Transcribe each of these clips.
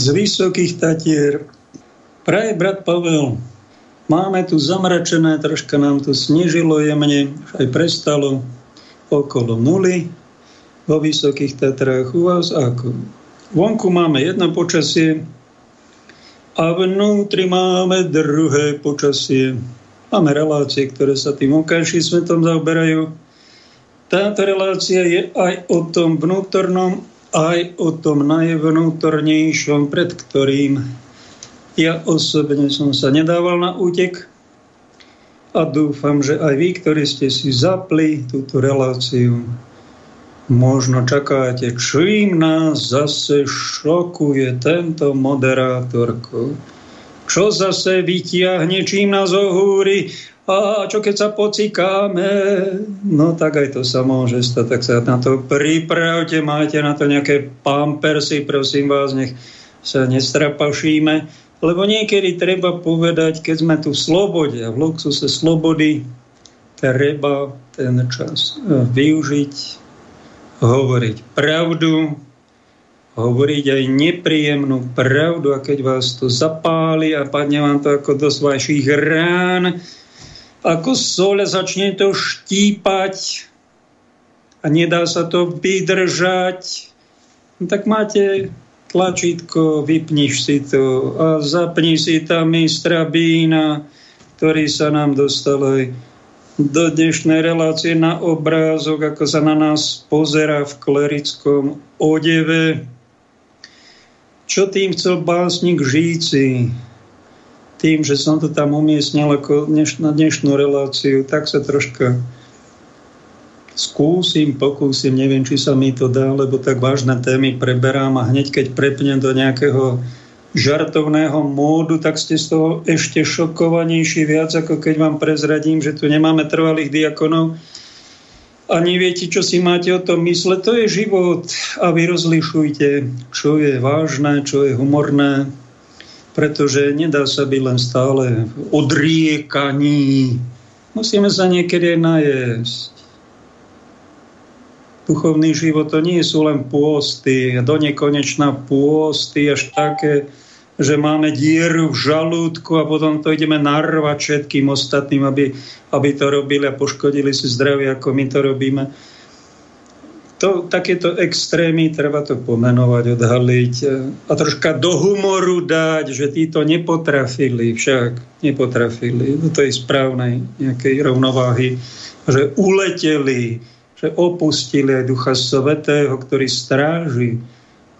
z vysokých tatier. Praje brat Pavel, máme tu zamračené, troška nám tu snežilo jemne, aj prestalo okolo nuly vo vysokých Tatrách. U vás ako? Vonku máme jedno počasie a vnútri máme druhé počasie. Máme relácie, ktoré sa tým vonkajším svetom zaoberajú. Táto relácia je aj o tom vnútornom, aj o tom najvnútornejšom, pred ktorým ja osobne som sa nedával na útek. A dúfam, že aj vy, ktorí ste si zapli túto reláciu, možno čakáte, čím nás zase šokuje tento moderátorko. Čo zase vytiahne, čím nás ohúri, a čo keď sa pocikáme, no tak aj to sa môže stať, tak sa na to pripravte, máte na to nejaké pampersy, prosím vás, nech sa nestrapašíme, lebo niekedy treba povedať, keď sme tu v slobode v luxuse slobody, treba ten čas využiť, hovoriť pravdu, hovoriť aj nepríjemnú pravdu. A keď vás to zapáli a padne vám to ako do vašich rán, ako sole začne to štípať a nedá sa to vydržať, no tak máte tlačítko, vypniš si to a zapni si tam mistra Bína, ktorý sa nám dostal aj do dnešnej relácie na obrázok, ako sa na nás pozera v klerickom odeve. Čo tým chcel básnik Žíci? Tým, že som to tam umiestnil ako dneš, na dnešnú reláciu, tak sa troška skúsim, pokúsim, neviem, či sa mi to dá, lebo tak vážne témy preberám a hneď keď prepnem do nejakého žartovného módu, tak ste z toho ešte šokovanejší viac, ako keď vám prezradím, že tu nemáme trvalých diakonov. A neviete, čo si máte o tom mysle, to je život a vy rozlišujte, čo je vážne, čo je humorné, pretože nedá sa byť len stále odriekaní. Musíme sa niekedy najesť. Duchovný život to nie sú len pôsty, do nekonečná pôsty, až také, že máme dieru v žalúdku a potom to ideme narvať všetkým ostatným, aby, aby to robili a poškodili si zdravie, ako my to robíme. To, takéto extrémy treba to pomenovať, odhaliť a troška do humoru dať, že títo nepotrafili, však nepotrafili do tej správnej nejakej rovnováhy, že uleteli, že opustili aj Ducha Svetého, ktorý stráži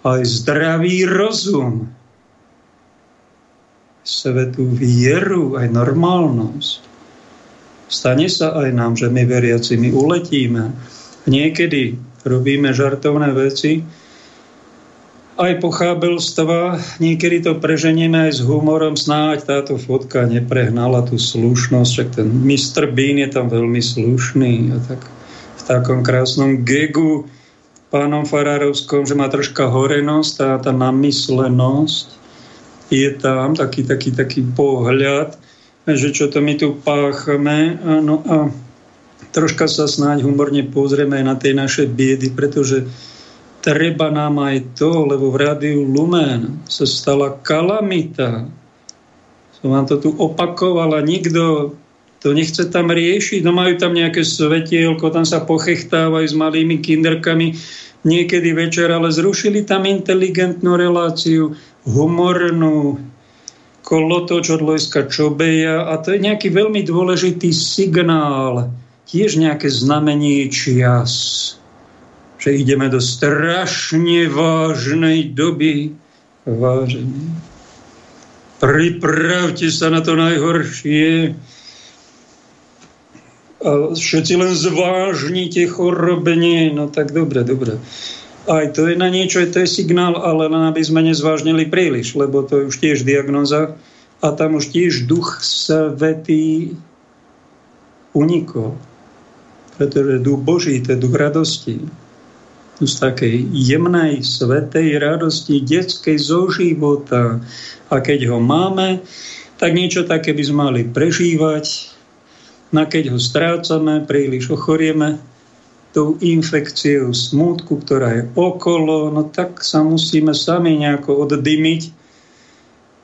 aj zdravý rozum, svetú vieru, aj normálnosť. Stane sa aj nám, že my veriaci my uletíme. Niekedy robíme žartovné veci, aj pochábelstva, niekedy to preženieme aj s humorom, snáď táto fotka neprehnala tú slušnosť, však ten Mr. Bean je tam veľmi slušný a tak v takom krásnom gegu pánom Farárovskom, že má troška horenosť a tá namyslenosť je tam taký, taký, taký pohľad, že čo to my tu páchame. No a troška sa snáď humorne pozrieme aj na tie naše biedy, pretože treba nám aj to, lebo v rádiu Lumen sa stala kalamita. Som vám to tu opakovala, nikto to nechce tam riešiť. No majú tam nejaké svetielko, tam sa pochechtávajú s malými kinderkami niekedy večer, ale zrušili tam inteligentnú reláciu humornú kolotoč od Lojska Čobeja a to je nejaký veľmi dôležitý signál, tiež nejaké znamenie čias, že ideme do strašne vážnej doby. Vážený. Pripravte sa na to najhoršie. Všetci len zvážnite chorobenie. No tak dobre, dobre. Aj to je na niečo, to je signál, ale len aby sme nezvážnili príliš, lebo to je už tiež diagnoza a tam už tiež duch svetý unikol. Pretože duch Boží, to je duch radosti. Z takej jemnej, svetej radosti, detskej zo života. A keď ho máme, tak niečo také by sme mali prežívať. Na keď ho strácame, príliš ochorieme, tou infekciou smútku, ktorá je okolo, no tak sa musíme sami nejako oddymiť,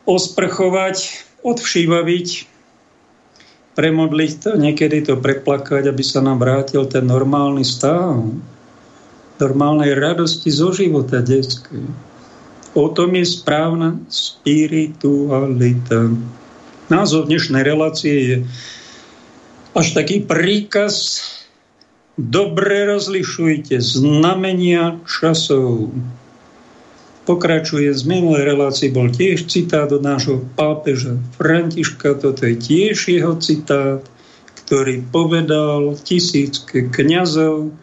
osprchovať, odvšívaviť, premodliť to, niekedy to preplakať, aby sa nám vrátil ten normálny stav, normálnej radosti zo života detskej. O tom je správna spiritualita. Názov dnešnej relácie je až taký príkaz dobre rozlišujte znamenia časov. Pokračuje z minulej relácii, bol tiež citát od nášho pápeža Františka, toto je tiež jeho citát, ktorý povedal tisícky kniazov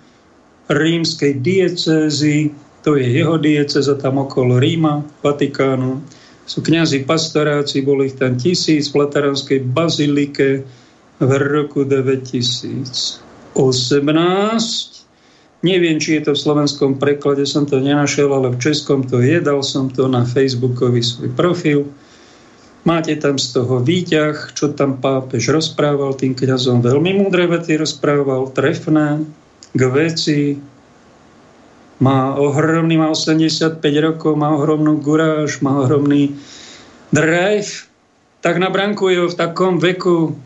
rímskej diecézy, to je jeho dieceza tam okolo Ríma, Vatikánu, sú kňazi pastoráci, boli ich tam tisíc v Lateranskej bazilike, v roku 2018. Neviem, či je to v slovenskom preklade, som to nenašiel, ale v českom to je, dal som to na facebookový svoj profil. Máte tam z toho výťah, čo tam pápež rozprával tým kňazom. Veľmi múdre vety rozprával, trefné, k veci. Má ohromný, má 85 rokov, má ohromnú guráž, má ohromný drive. Tak nabrankuje v takom veku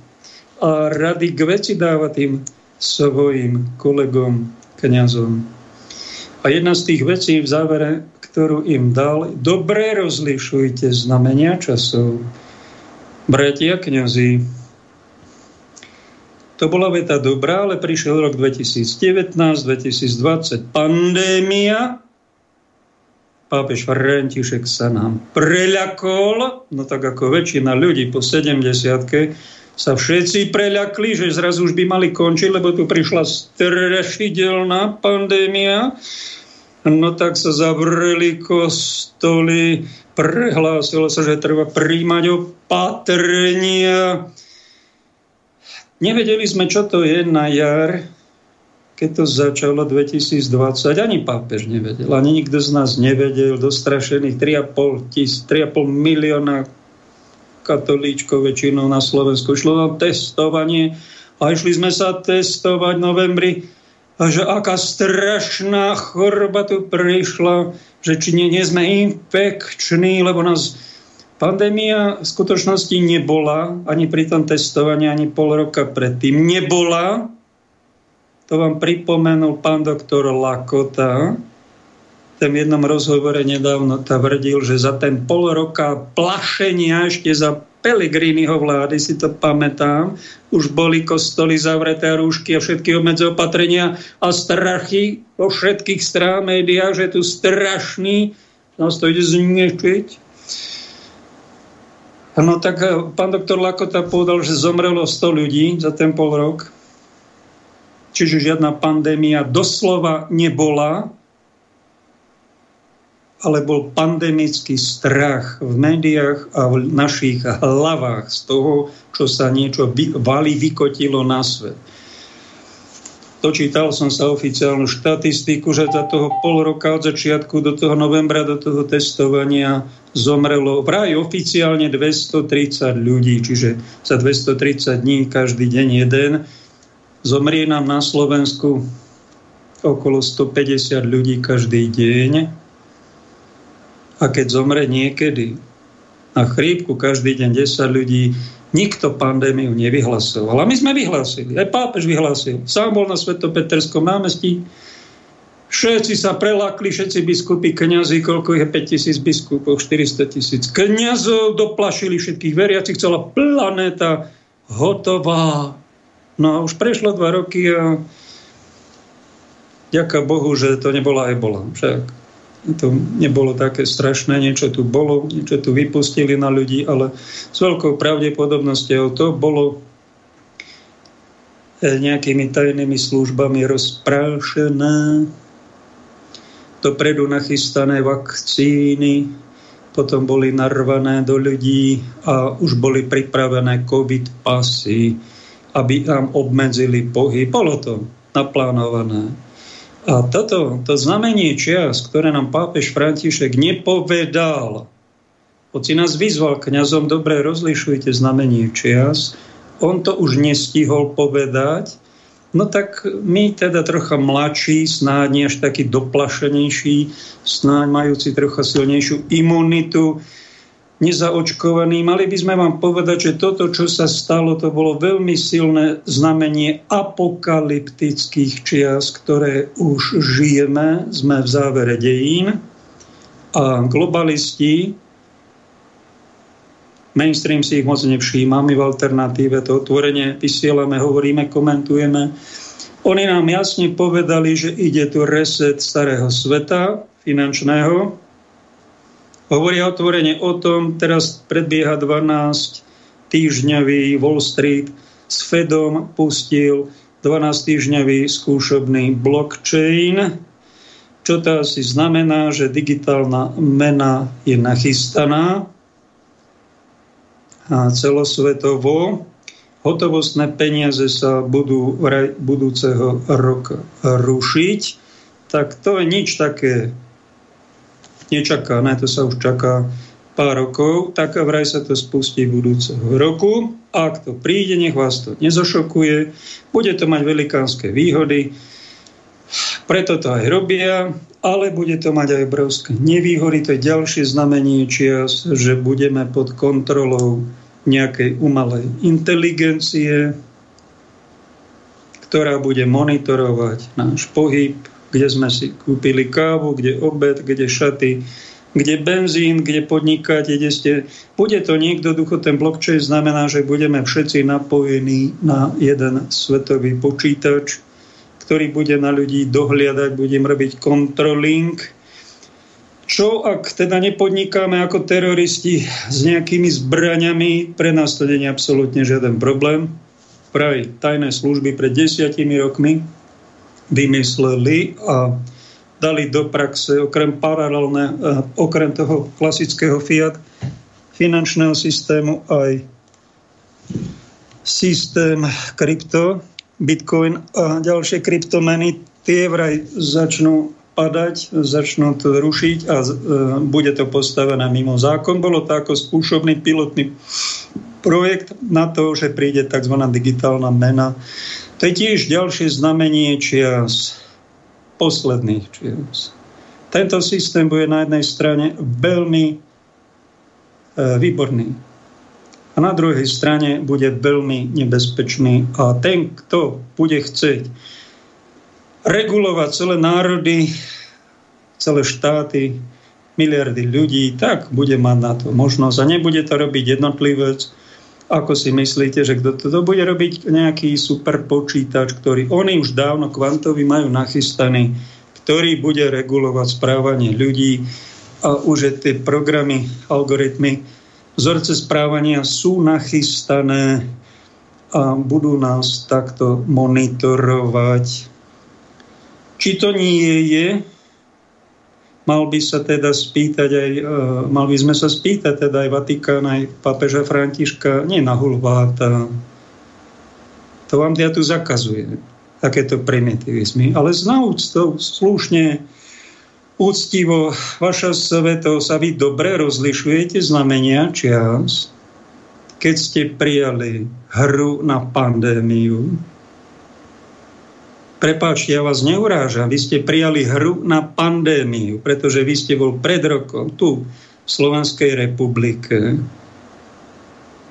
a rady k veci dáva tým svojim kolegom, kňazom. A jedna z tých vecí v závere, ktorú im dal, dobre rozlišujte znamenia časov. Bratia, kňazi, to bola veta dobrá, ale prišiel rok 2019, 2020, pandémia, pápež František sa nám preľakol, no tak ako väčšina ľudí po 70 sa všetci preľakli, že zrazu už by mali končiť, lebo tu prišla strašidelná pandémia. No tak sa zavreli kostoly, prehlásilo sa, že treba príjmať opatrenia. Nevedeli sme, čo to je na jar, keď to začalo 2020. Ani pápež nevedel, ani nikto z nás nevedel. Dostrašených 3,5, 3,5 milióna katolíčkov väčšinou na Slovensku. Išlo na testovanie a išli sme sa testovať v novembri a že aká strašná choroba tu prišla, že či nie, nie sme infekční, lebo nás pandémia v skutočnosti nebola, ani pri tom testovaní, ani pol roka predtým nebola. To vám pripomenul pán doktor Lakota, v jednom rozhovore nedávno tvrdil, že za ten pol roka plašenia ešte za Pelegriniho vlády, si to pamätám, už boli kostoly zavreté rúšky a všetky obmedze opatrenia a strachy vo všetkých strán médiách, že tu strašný, nás to ide zničiť. No tak eh, pán doktor Lakota povedal, že zomrelo 100 ľudí za ten pol rok. Čiže žiadna pandémia doslova nebola, ale bol pandemický strach v médiách a v našich hlavách z toho, čo sa niečo valí, vykotilo na svet. Dočítal som sa oficiálnu štatistiku, že za toho pol roka od začiatku do toho novembra, do toho testovania zomrelo vraj oficiálne 230 ľudí, čiže za 230 dní každý deň jeden. Zomrie nám na Slovensku okolo 150 ľudí každý deň a keď zomre niekedy na chrípku každý deň 10 ľudí, nikto pandémiu nevyhlasoval. A my sme vyhlásili. Aj pápež vyhlásil. Sám bol na Svetopeterskom námestí. Všetci sa prelákli, všetci biskupy, kniazy, koľko je 5 tisíc biskupov, 400 tisíc kniazov, doplašili všetkých veriacich, celá planéta hotová. No a už prešlo dva roky a ďaká Bohu, že to nebola ebola. Však to nebolo také strašné, niečo tu bolo, niečo tu vypustili na ľudí, ale s veľkou pravdepodobnosťou to bolo eh, nejakými tajnými službami rozprášené, dopredu nachystané vakcíny, potom boli narvané do ľudí a už boli pripravené covid pasy, aby nám obmedzili pohyb. Bolo to naplánované. A toto, to znamenie čias, ktoré nám pápež František nepovedal, hoci nás vyzval kňazom, dobre rozlišujte znamenie čias, on to už nestihol povedať, No tak my teda trocha mladší, snáď nie až taký doplašenejší, snáď majúci trocha silnejšiu imunitu, nezaočkovaní. Mali by sme vám povedať, že toto, čo sa stalo, to bolo veľmi silné znamenie apokalyptických čias, ktoré už žijeme, sme v závere dejín. A globalisti, mainstream si ich moc nevšíma, my v alternatíve to otvorene vysielame, hovoríme, komentujeme. Oni nám jasne povedali, že ide tu reset starého sveta, finančného. Hovoria otvorene o tom, teraz predbieha 12 týždňový Wall Street s Fedom pustil 12 týždňový skúšobný blockchain, čo to asi znamená, že digitálna mena je nachystaná a celosvetovo. Hotovostné peniaze sa budú v budúceho roka rušiť, tak to je nič také nečakané, to sa už čaká pár rokov, tak vraj sa to spustí budúceho roku. Ak to príde, nech vás to nezošokuje, bude to mať velikánske výhody, preto to aj robia, ale bude to mať aj obrovské nevýhody. To je ďalšie znamenie čias, že budeme pod kontrolou nejakej umalej inteligencie, ktorá bude monitorovať náš pohyb, kde sme si kúpili kávu, kde obed, kde šaty, kde benzín, kde podnikáte, kde ste... Bude to niekto, ducho, ten blockchain znamená, že budeme všetci napojení na jeden svetový počítač, ktorý bude na ľudí dohliadať, budem robiť controlling. Čo ak teda nepodnikáme ako teroristi s nejakými zbraňami, pre nás to nie je absolútne žiaden problém. Práve tajné služby pred desiatimi rokmi vymysleli a dali do praxe okrem paralelné, eh, okrem toho klasického fiat finančného systému aj systém krypto, Bitcoin a ďalšie kryptomeny, tie vraj začnú padať, začnú to rušiť a e, bude to postavené mimo zákon. Bolo to ako skúšobný pilotný projekt na to, že príde tzv. digitálna mena. To je tiež ďalšie znamenie čias, posledných čias. Tento systém bude na jednej strane veľmi e, výborný a na druhej strane bude veľmi nebezpečný. A ten, kto bude chcieť regulovať celé národy, celé štáty, miliardy ľudí, tak bude mať na to možnosť. A nebude to robiť jednotlivec, ako si myslíte, že kto to bude robiť nejaký super počítač, ktorý oni už dávno kvantovi majú nachystaný, ktorý bude regulovať správanie ľudí a už tie programy, algoritmy vzorce správania sú nachystané a budú nás takto monitorovať. Či to nie je, mal by sa teda spýtať aj, e, mal by sme sa spýtať teda aj Vatikán, aj papeža Františka, nie na hulváta. To vám ja tu zakazuje, takéto primitivizmy. Ale s to slušne úctivo, vaša sveto, sa vy dobre rozlišujete znamenia čias, keď ste prijali hru na pandémiu. Prepáčte, ja vás neurážam. Vy ste prijali hru na pandémiu, pretože vy ste bol pred rokom tu v Slovenskej republike,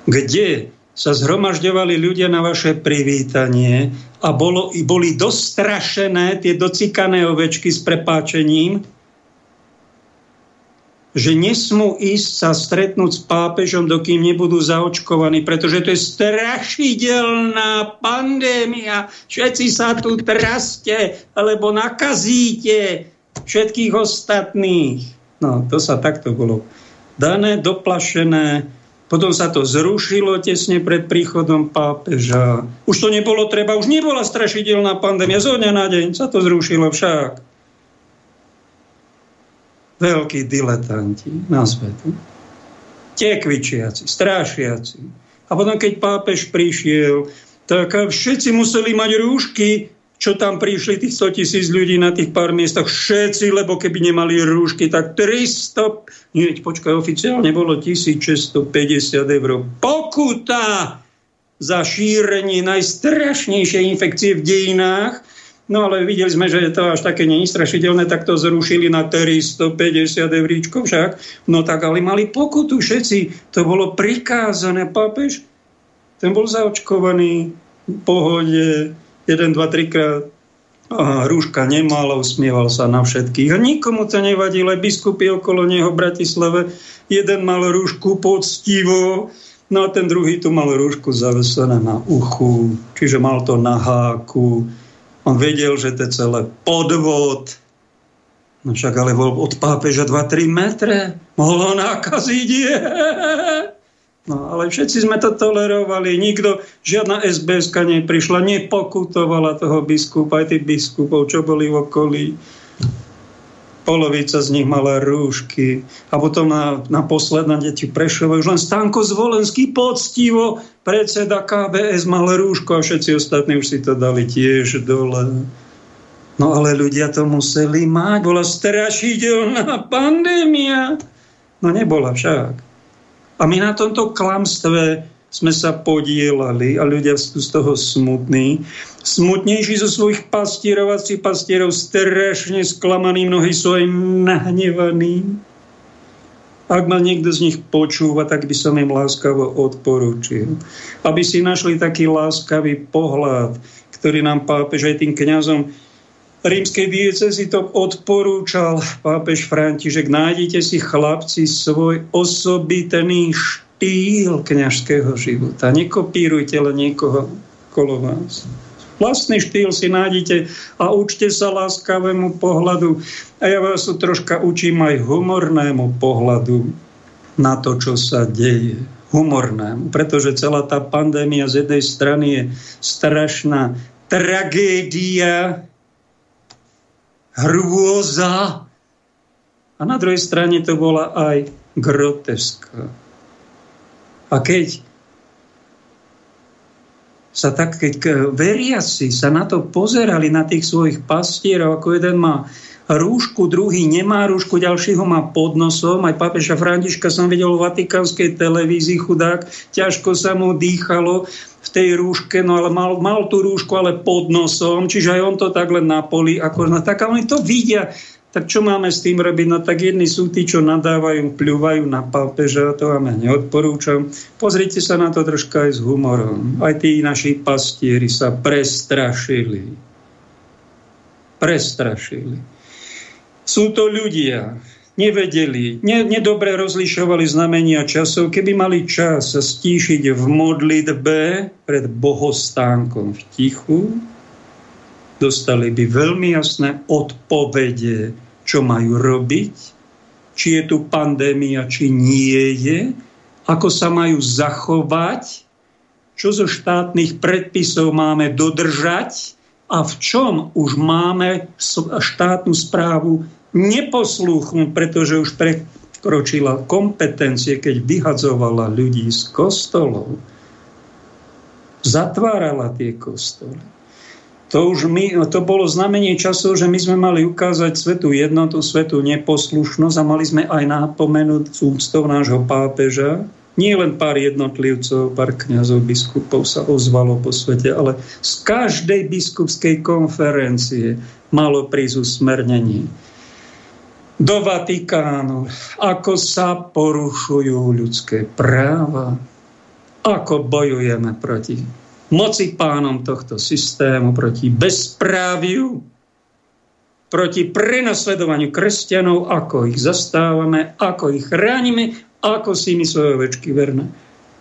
kde sa zhromažďovali ľudia na vaše privítanie a bolo, boli dostrašené tie docikané ovečky s prepáčením, že nesmú ísť sa stretnúť s pápežom, dokým nebudú zaočkovaní, pretože to je strašidelná pandémia. Všetci sa tu traste, alebo nakazíte všetkých ostatných. No, to sa takto bolo dané, doplašené, potom sa to zrušilo tesne pred príchodom pápeža. Už to nebolo treba, už nebola strašidelná pandémia. Zo dňa na deň sa to zrušilo však veľkí diletanti na svetu. Tekvičiaci, strášiaci. A potom, keď pápež prišiel, tak všetci museli mať rúšky, čo tam prišli, tých 100 tisíc ľudí na tých pár miestach, všetci, lebo keby nemali rúšky, tak 300, nie, počkaj, oficiálne bolo 1650 eur. Pokuta! za šírenie najstrašnejšej infekcie v dejinách. No ale videli sme, že je to až také nestrašiteľné, tak to zrušili na 350 euríčkov však. No tak ale mali pokutu všetci. To bolo prikázané. Pápež, ten bol zaočkovaný v pohode, jeden, dva, trikrát a rúška nemal, usmieval sa na všetkých. A nikomu to nevadilo, aj biskupy okolo neho v Bratislave. Jeden mal rúšku poctivo, no a ten druhý tu mal rúšku zavesené na uchu, čiže mal to na háku. On vedel, že to je celé podvod. No však ale bol od pápeža 2-3 metre. Mohol ho nakaziť. No ale všetci sme to tolerovali, nikto, žiadna sbs neprišla, nepokutovala toho biskupa, aj tých biskupov, čo boli v okolí. Polovica z nich mala rúšky. A potom na, na posledná deti Prešova už len Stanko Zvolenský poctivo, predseda KBS mal rúško a všetci ostatní už si to dali tiež dole. No ale ľudia to museli mať, bola strašidelná pandémia. No nebola však. A my na tomto klamstve sme sa podielali a ľudia sú z toho smutní. Smutnejší zo svojich pastierov a pastierov strašne sklamaní, mnohí sú aj nahnevaní. Ak ma niekto z nich počúva, tak by som im láskavo odporúčil. Aby si našli taký láskavý pohľad, ktorý nám pápež aj tým kňazom rímskej diecezy to odporúčal pápež František. Nájdite si chlapci svoj osobitný štýl kňažského života. Nekopírujte len niekoho kolo vás. Vlastný štýl si nájdete a učte sa láskavému pohľadu. A ja vás tu troška učím aj humornému pohľadu na to, čo sa deje. Humornému. Pretože celá tá pandémia z jednej strany je strašná tragédia, hrôza. A na druhej strane to bola aj groteska. A keď sa tak, keď veriaci sa na to pozerali, na tých svojich pastierov, ako jeden má rúšku, druhý nemá rúšku, ďalší má pod nosom. Aj pápeža Františka som videl v vatikánskej televízii, chudák, ťažko sa mu dýchalo v tej rúške, no ale mal, mal tú rúšku ale pod nosom, čiže aj on to tak len na poli, ako na tak, a oni to vidia. Tak čo máme s tým robiť? No tak jedni sú tí, čo nadávajú, pľúvajú na pápeža, to vám ja neodporúčam. Pozrite sa na to troška aj s humorom. Aj tí naši pastieri sa prestrašili. Prestrašili. Sú to ľudia, nevedeli, ne, nedobre rozlišovali znamenia časov. Keby mali čas sa stíšiť v modlitbe pred bohostánkom v tichu, dostali by veľmi jasné odpovede, čo majú robiť, či je tu pandémia, či nie je, ako sa majú zachovať, čo zo štátnych predpisov máme dodržať a v čom už máme štátnu správu neposlúchnu, pretože už prekročila kompetencie, keď vyhadzovala ľudí z kostolov. Zatvárala tie kostoly. To už my, to bolo znamenie časov, že my sme mali ukázať svetu jednotu, svetu neposlušnosť a mali sme aj napomenúť úctov nášho pápeža. Nie len pár jednotlivcov, pár kňazov, biskupov sa ozvalo po svete, ale z každej biskupskej konferencie malo prísť usmernenie do Vatikánu, ako sa porušujú ľudské práva, ako bojujeme proti moci pánom tohto systému, proti bezpráviu, proti prenasledovaniu kresťanov, ako ich zastávame, ako ich chránime, ako si my svoje ovečky verné.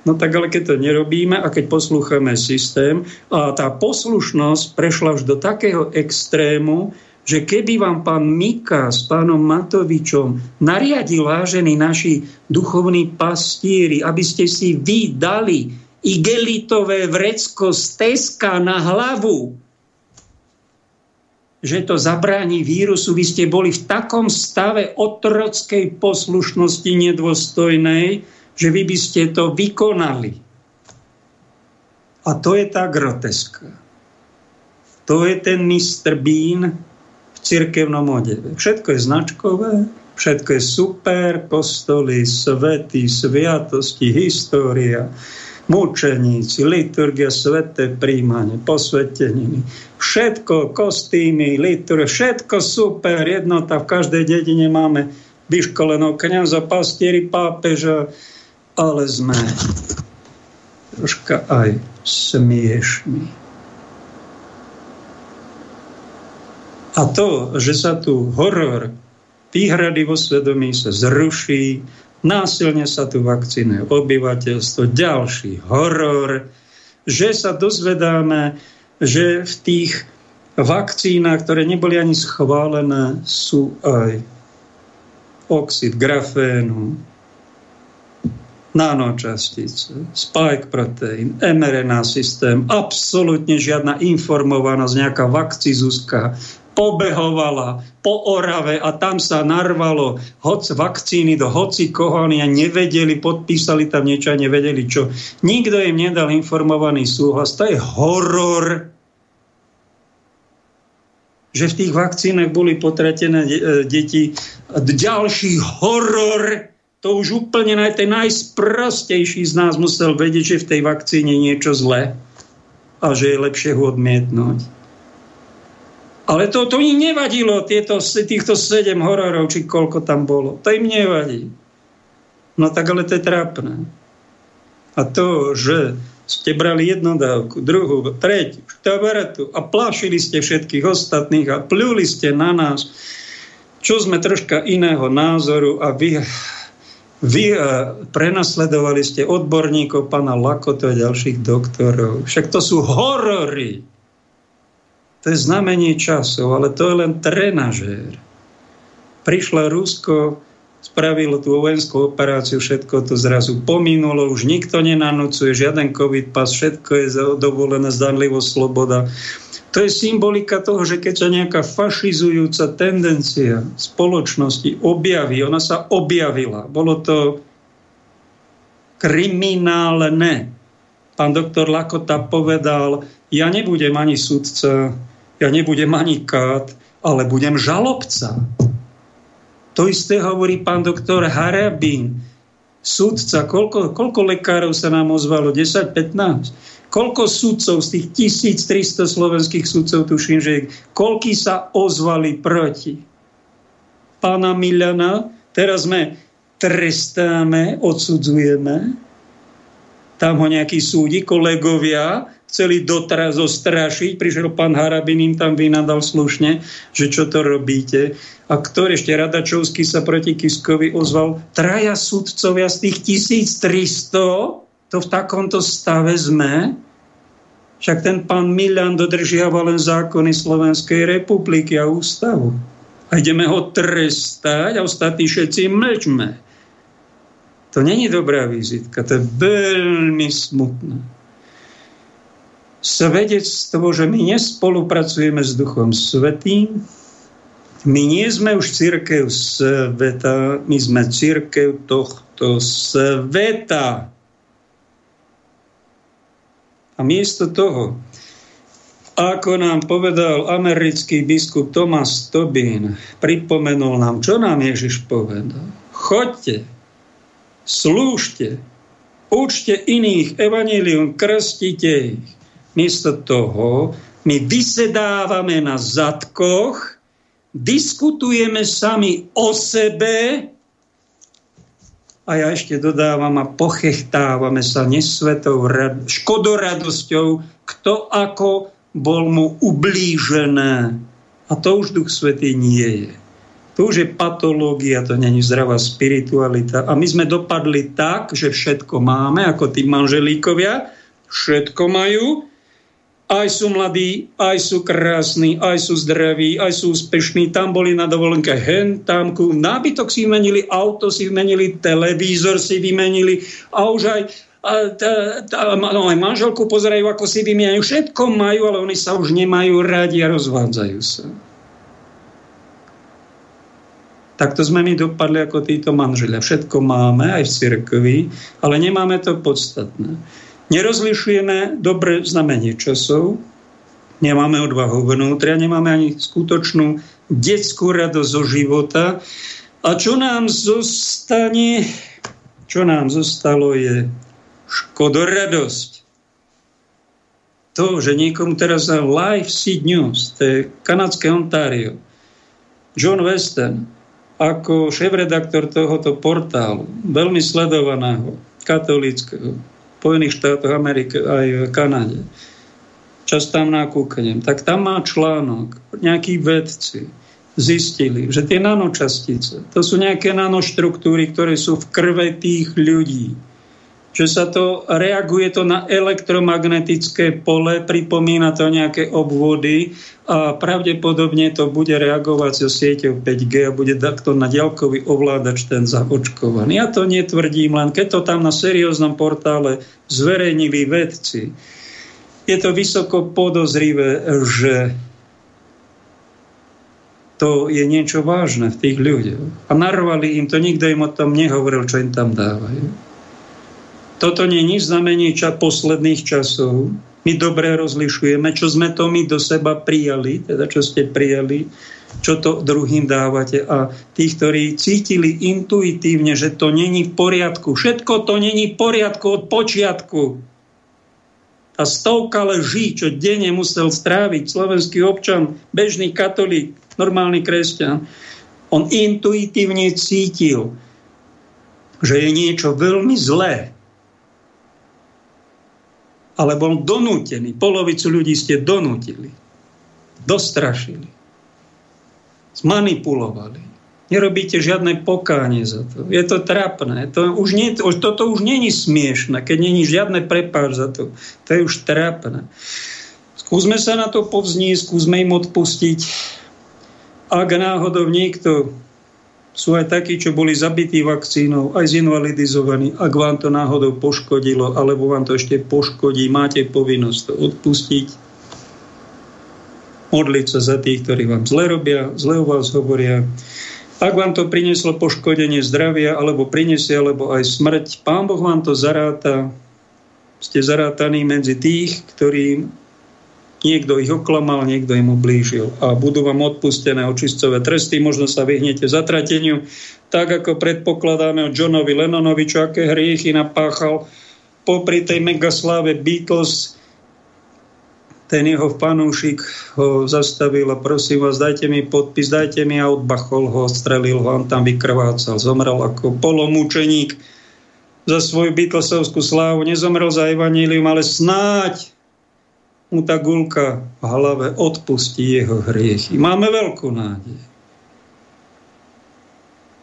No tak ale keď to nerobíme a keď poslúchame systém a tá poslušnosť prešla už do takého extrému, že keby vám pán Mika s pánom Matovičom nariadil, vážení naši duchovní pastíri, aby ste si vy dali igelitové vrecko z Teska na hlavu, že to zabráni vírusu, vy ste boli v takom stave otrockej poslušnosti nedôstojnej, že vy by ste to vykonali. A to je tá groteska. To je ten Mr. Bean, cirkevnom odeve. Všetko je značkové, všetko je super, kostoly, svety, sviatosti, história, mučeníci, liturgia, sveté príjmanie, posveteniny, všetko, kostýmy, liturgia, všetko super, jednota, v každej dedine máme vyškolenou kniaza, pastieri, pápeža, ale sme troška aj smiešní. A to, že sa tu horor výhrady vo svedomí sa zruší, násilne sa tu vakcínuje obyvateľstvo, ďalší horor, že sa dozvedáme, že v tých vakcínach, ktoré neboli ani schválené, sú aj oxid grafénu, nanočastice, spike protein, mRNA systém, absolútne žiadna informovanosť, nejaká vakcizuská, pobehovala po Orave a tam sa narvalo hoc vakcíny do hoci koho, nevedeli, podpísali tam niečo a nevedeli čo. Nikto im nedal informovaný súhlas. To je horor že v tých vakcínach boli potratené e, deti. Ďalší horor, to už úplne naj, ten najsprostejší z nás musel vedieť, že v tej vakcíne niečo zlé a že je lepšie ho odmietnúť. Ale to, to im nevadilo, tieto, týchto sedem hororov, či koľko tam bolo. To im nevadí. No tak ale to je trápne. A to, že ste brali jednu dávku, druhú, tretiu, štvrtú a plášili ste všetkých ostatných a pľuli ste na nás, čo sme troška iného názoru a vy, vy uh, prenasledovali ste odborníkov, pana Lakoto a ďalších doktorov. Však to sú horory. To je znamenie časov, ale to je len trenažér. Prišla Rusko, spravilo tú vojenskú operáciu, všetko to zrazu pominulo, už nikto nenanúcuje, žiaden covid pas, všetko je dovolené, zdanlivo sloboda. To je symbolika toho, že keď sa nejaká fašizujúca tendencia spoločnosti objaví, ona sa objavila, bolo to kriminálne. Pán doktor Lakota povedal, ja nebudem ani sudca, ja nebudem ani kát, ale budem žalobca. To isté hovorí pán doktor Harabín, sudca. Koľko, koľko lekárov sa nám ozvalo? 10-15? Koľko sudcov z tých 1300 slovenských sudcov, tuším, že koľky sa ozvali proti pána Miliana? Teraz sme trestáme, odsudzujeme. Tam ho nejakí súdi, kolegovia, chceli dotra zostrašiť. Prišiel pán Harabin, im tam vynadal slušne, že čo to robíte. A ktorý ešte Radačovský sa proti Kiskovi ozval, traja sudcovia z tých 1300, to v takomto stave sme. Však ten pán Milan dodržiava len zákony Slovenskej republiky a ústavu. A ideme ho trestať a ostatní všetci mlčme. To není dobrá vizitka, to je veľmi smutné svedectvo, že my nespolupracujeme s Duchom Svetým, my nie sme už církev sveta, my sme církev tohto sveta. A miesto toho, ako nám povedal americký biskup Thomas Tobin, pripomenul nám, čo nám Ježiš povedal. Choďte, slúžte, učte iných evanílium, krstite ich Miesto toho my vysedávame na zadkoch, diskutujeme sami o sebe a ja ešte dodávam a pochechtávame sa nesvetou rad- škodoradosťou, kto ako bol mu ublížené. A to už Duch Svetý nie je. To už je patológia, to není zdravá spiritualita. A my sme dopadli tak, že všetko máme, ako tí manželíkovia, všetko majú, aj sú mladí, aj sú krásni, aj sú zdraví, aj sú úspešní. Tam boli na dovolenke hen, tamku. Nábytok si vymenili, auto si vymenili, televízor si vymenili a už aj a tá, tá, no aj manželku pozerajú, ako si vymieňajú. Všetko majú, ale oni sa už nemajú radi a rozvádzajú sa. Takto sme my dopadli ako títo manželia. Všetko máme aj v cirkvi, ale nemáme to podstatné. Nerozlišujeme dobre znamenie časov, nemáme odvahu vnútria, nemáme ani skutočnú detskú radosť zo života. A čo nám zostane, čo nám zostalo je škodoradosť. To, že niekomu teraz na Live Seed News, to je kanadské Ontario, John Weston, ako šéf-redaktor tohoto portálu, veľmi sledovaného, katolického, Spojených štátoch Ameriky aj v Kanade, čas tam nakúknem, tak tam má článok, nejakí vedci zistili, že tie nanočastice, to sú nejaké nanoštruktúry, ktoré sú v krve tých ľudí že sa to reaguje to na elektromagnetické pole, pripomína to nejaké obvody a pravdepodobne to bude reagovať so sieťou 5G a bude takto na ďalkový ovládač ten zaočkovaný. Ja to netvrdím, len keď to tam na serióznom portále zverejnili vedci, je to vysoko podozrivé, že to je niečo vážne v tých ľuďoch. A narvali im to, nikto im o tom nehovoril, čo im tam dávajú. Toto nie je nič znamení ča posledných časov. My dobre rozlišujeme, čo sme to my do seba prijali, teda čo ste prijali, čo to druhým dávate. A tí, ktorí cítili intuitívne, že to není v poriadku, všetko to není v poriadku od počiatku. A stovka leží, čo denne musel stráviť slovenský občan, bežný katolík, normálny kresťan, on intuitívne cítil, že je niečo veľmi zlé ale bol donútený. Polovicu ľudí ste donútili. Dostrašili. Zmanipulovali. Nerobíte žiadne pokánie za to. Je to trapné. To už nie, toto už není smiešne, keď není žiadne prepáč za to. To je už trapné. Skúsme sa na to povznieť, skúsme im odpustiť. Ak náhodou niekto sú aj takí, čo boli zabití vakcínou, aj zinvalidizovaní. Ak vám to náhodou poškodilo, alebo vám to ešte poškodí, máte povinnosť to odpustiť. Modliť sa za tých, ktorí vám zle robia, zle o vás hovoria. Ak vám to prinieslo poškodenie zdravia, alebo prinesie, alebo aj smrť, Pán Boh vám to zaráta. Ste zarátaní medzi tých, ktorí Niekto ich oklamal, niekto im ublížil a budú vám odpustené očistové tresty, možno sa vyhnete zatrateniu, tak ako predpokladáme o Johnovi Lennonovi, čo aké hriechy napáchal. Popri tej megasláve Beatles, ten jeho fanúšik ho zastavil a prosím vás, dajte mi podpis, dajte mi a odbachol ho, strelil ho, on tam vykrvácal, zomrel ako polomúčeník. Za svoju Beatlesovskú slávu, nezomrel za evanílium, ale snáď mu tá gulka v hlave odpustí jeho hriechy. Máme veľkú nádej.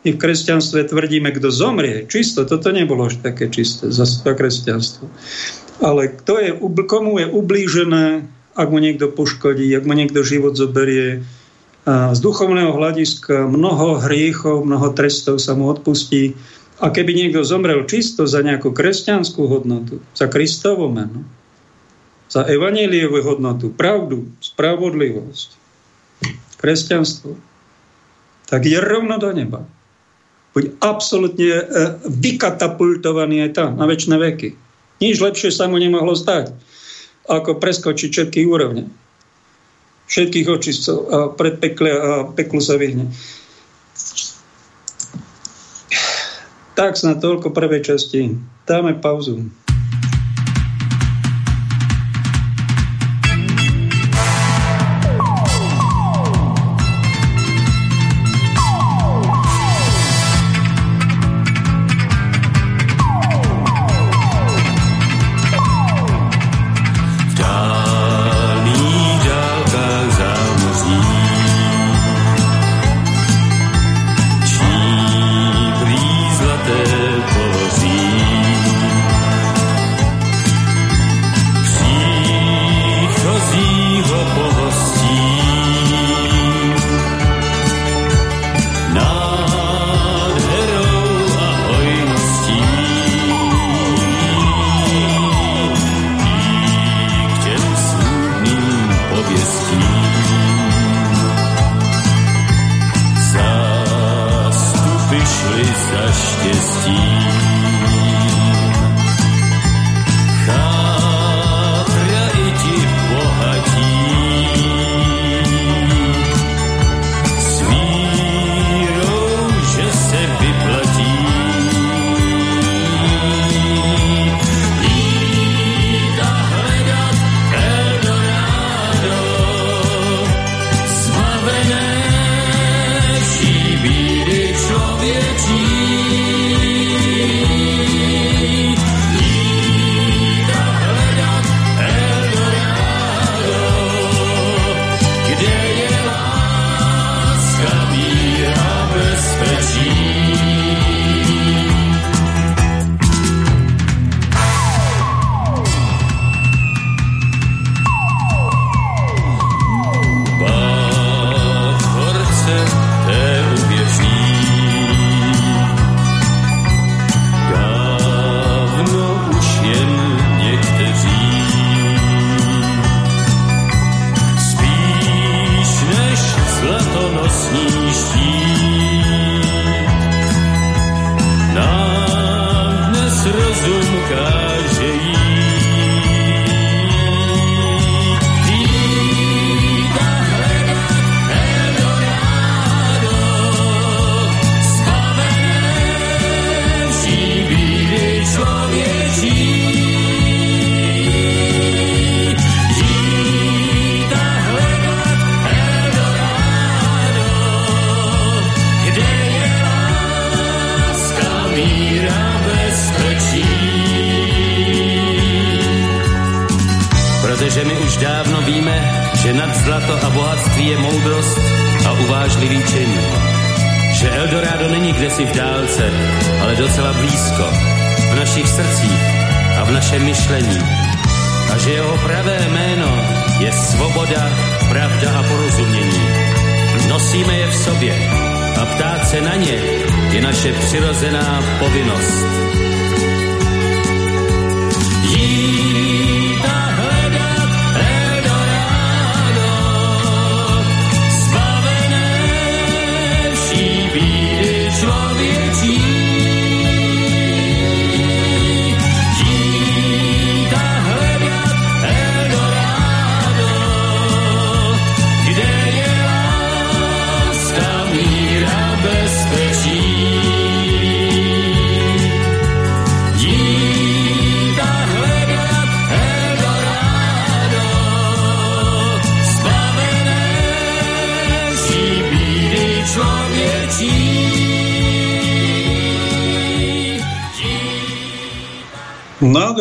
My v kresťanstve tvrdíme, kto zomrie, čisto, toto nebolo až také čisté za kresťanstvo. Ale kto je, komu je ublížené, ak mu niekto poškodí, ak mu niekto život zoberie, a z duchovného hľadiska mnoho hriechov, mnoho trestov sa mu odpustí. A keby niekto zomrel čisto za nejakú kresťanskú hodnotu, za Kristovo meno, za evaníliovú hodnotu, pravdu, spravodlivosť, kresťanstvo, tak je rovno do neba. Buď absolútne e, vykatapultovaný aj tam, na väčšie veky. Nič lepšie sa mu nemohlo stať, ako preskočiť všetky úrovne. Všetkých očistcov a pred pekle a peklu sa vyhne. Tak na toľko prvej časti. Dáme pauzu.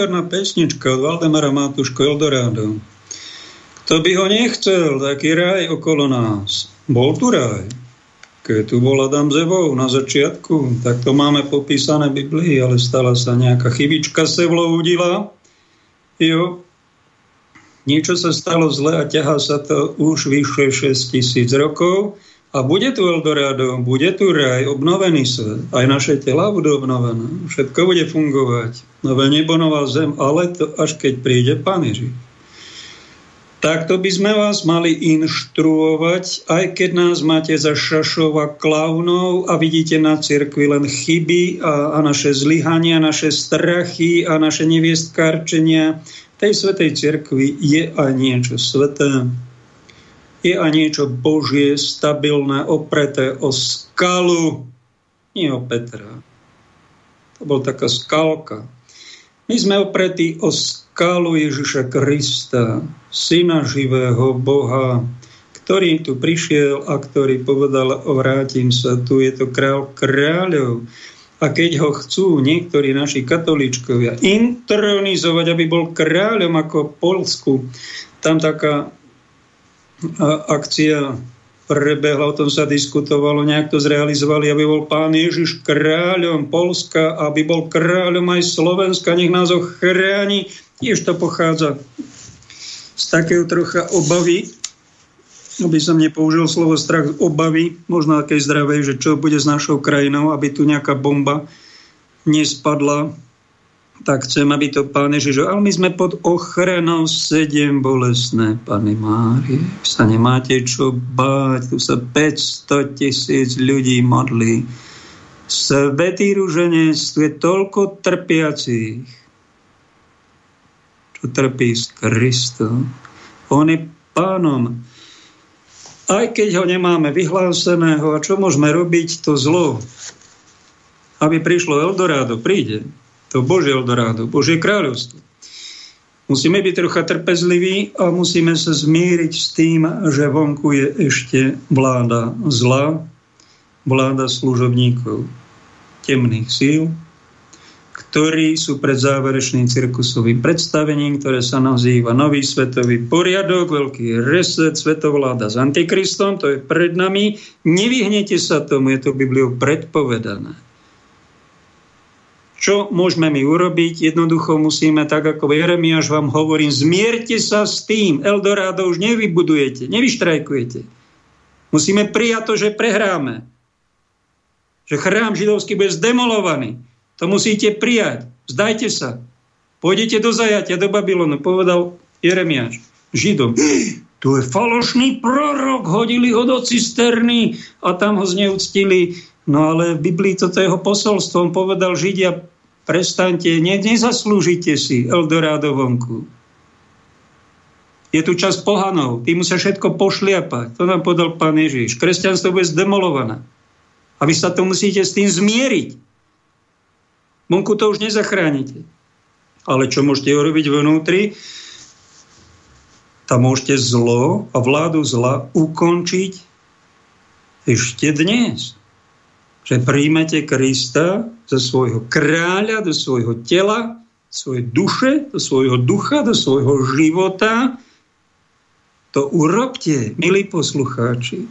Nádherná pesnička od Valdemara Matuško Eldorado. Kto by ho nechcel, taký raj okolo nás. Bol tu raj. Keď tu bol Adam Zevou na začiatku, tak to máme popísané v Biblii, ale stala sa nejaká chybička se vloudila. Jo, niečo sa stalo zle a ťahá sa to už vyše 6 tisíc rokov. A bude tu Eldorado, bude tu raj, obnovený svet. Aj naše tela budú obnovené. Všetko bude fungovať. Nové nebo, nová zem, ale to až keď príde Pán Ježiš. Takto by sme vás mali inštruovať, aj keď nás máte za šašov a klaunov a vidíte na cirkvi len chyby a, a naše zlyhania, naše strachy a naše neviestkárčenia. Tej svetej cirkvi je aj niečo sveté je aj niečo božie, stabilné, opreté o skalu, nie o Petra. To bol taká skalka. My sme opretí o skalu Ježiša Krista, syna živého Boha, ktorý tu prišiel a ktorý povedal, vrátim sa, tu je to král kráľov. A keď ho chcú niektorí naši katolíčkovia intronizovať, aby bol kráľom ako Polsku, tam taká akcia prebehla, o tom sa diskutovalo, nejak to zrealizovali, aby bol pán Ježiš kráľom Polska, aby bol kráľom aj Slovenska, nech nás ochráni. Tiež to pochádza z takého trocha obavy, aby som nepoužil slovo strach, obavy, možno akej zdravej, že čo bude s našou krajinou, aby tu nejaká bomba nespadla tak chcem, aby to pán Ježiš, ale my sme pod ochranou sedem bolesné, pani Mári. Sa nemáte čo báť, tu sa 500 tisíc ľudí modlí. Svetý ruženec, tu je toľko trpiacich, čo trpí s Kristom. On je pánom. Aj keď ho nemáme vyhláseného, a čo môžeme robiť, to zlo, aby prišlo Eldorado, príde to Božie Eldorado, Božie kráľovstvo. Musíme byť trocha trpezliví a musíme sa zmieriť s tým, že vonku je ešte vláda zla, vláda služobníkov temných síl, ktorí sú pred záverečným cirkusovým predstavením, ktoré sa nazýva Nový svetový poriadok, veľký reset, svetovláda s Antikristom, to je pred nami. Nevyhnete sa tomu, je to Bibliou predpovedané. Čo môžeme my urobiť? Jednoducho musíme, tak ako Jeremiáš vám hovorím, zmierte sa s tým. Eldorado už nevybudujete, nevyštrajkujete. Musíme prijať to, že prehráme. Že chrám židovský bude zdemolovaný. To musíte prijať. Zdajte sa. Pôjdete do zajatia, do Babylonu, povedal Jeremiáš Židom. Tu je falošný prorok, hodili ho do cisterny a tam ho zneúctili. No ale v Biblii toto jeho posolstvo. On povedal Židia, prestaňte, ne, nezaslúžite si Eldorado vonku. Je tu čas pohanov, tým musia všetko pošliapať. To nám podal pán Ježiš. Kresťanstvo bude zdemolované. A vy sa to musíte s tým zmieriť. Vonku to už nezachránite. Ale čo môžete urobiť vnútri? Tam môžete zlo a vládu zla ukončiť ešte dnes. Že príjmete Krista za svojho kráľa, do svojho tela, svojej duše, do svojho ducha, do svojho života to urobte, milí poslucháči.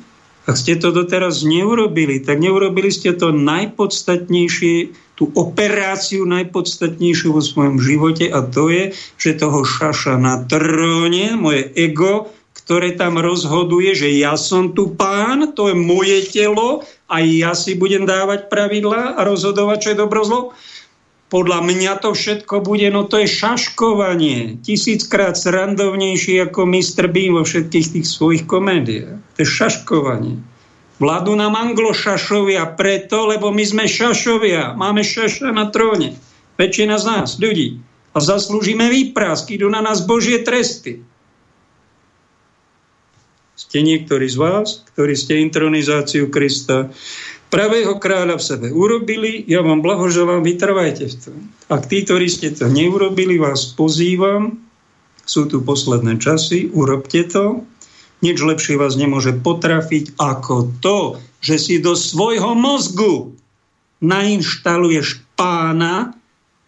Ak ste to doteraz neurobili, tak neurobili ste to najpodstatnejšie, tú operáciu najpodstatnejšiu vo svojom živote a to je, že toho šaša na tróne, moje ego, ktoré tam rozhoduje, že ja som tu pán, to je moje telo a ja si budem dávať pravidlá a rozhodovať, čo je dobro zlo podľa mňa to všetko bude, no to je šaškovanie. Tisíckrát srandovnejší ako Mr. Bean vo všetkých tých svojich komédiách. To je šaškovanie. Vládu nám anglošašovia preto, lebo my sme šašovia. Máme šaša na tróne. Väčšina z nás, ľudí. A zaslúžime výprasky, idú na nás Božie tresty. Ste niektorí z vás, ktorí ste intronizáciu Krista pravého kráľa v sebe urobili, ja vám blahoželám, vytrvajte v tom. Ak tí, ktorí ste to neurobili, vás pozývam, sú tu posledné časy, urobte to. Nič lepšie vás nemôže potrafiť ako to, že si do svojho mozgu nainštaluješ pána,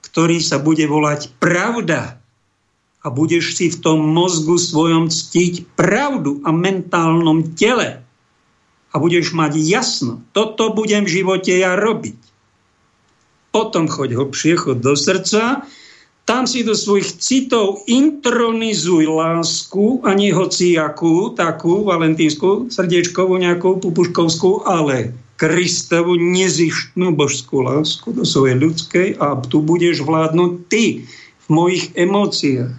ktorý sa bude volať pravda. A budeš si v tom mozgu svojom ctiť pravdu a mentálnom tele a budeš mať jasno, toto budem v živote ja robiť. Potom choď hlbšie, choď do srdca, tam si do svojich citov intronizuj lásku a nie hociakú, takú valentínsku, srdiečkovú, nejakú pupuškovskú, ale Kristovu nezištnú božskú lásku do svojej ľudskej a tu budeš vládnuť ty v mojich emóciách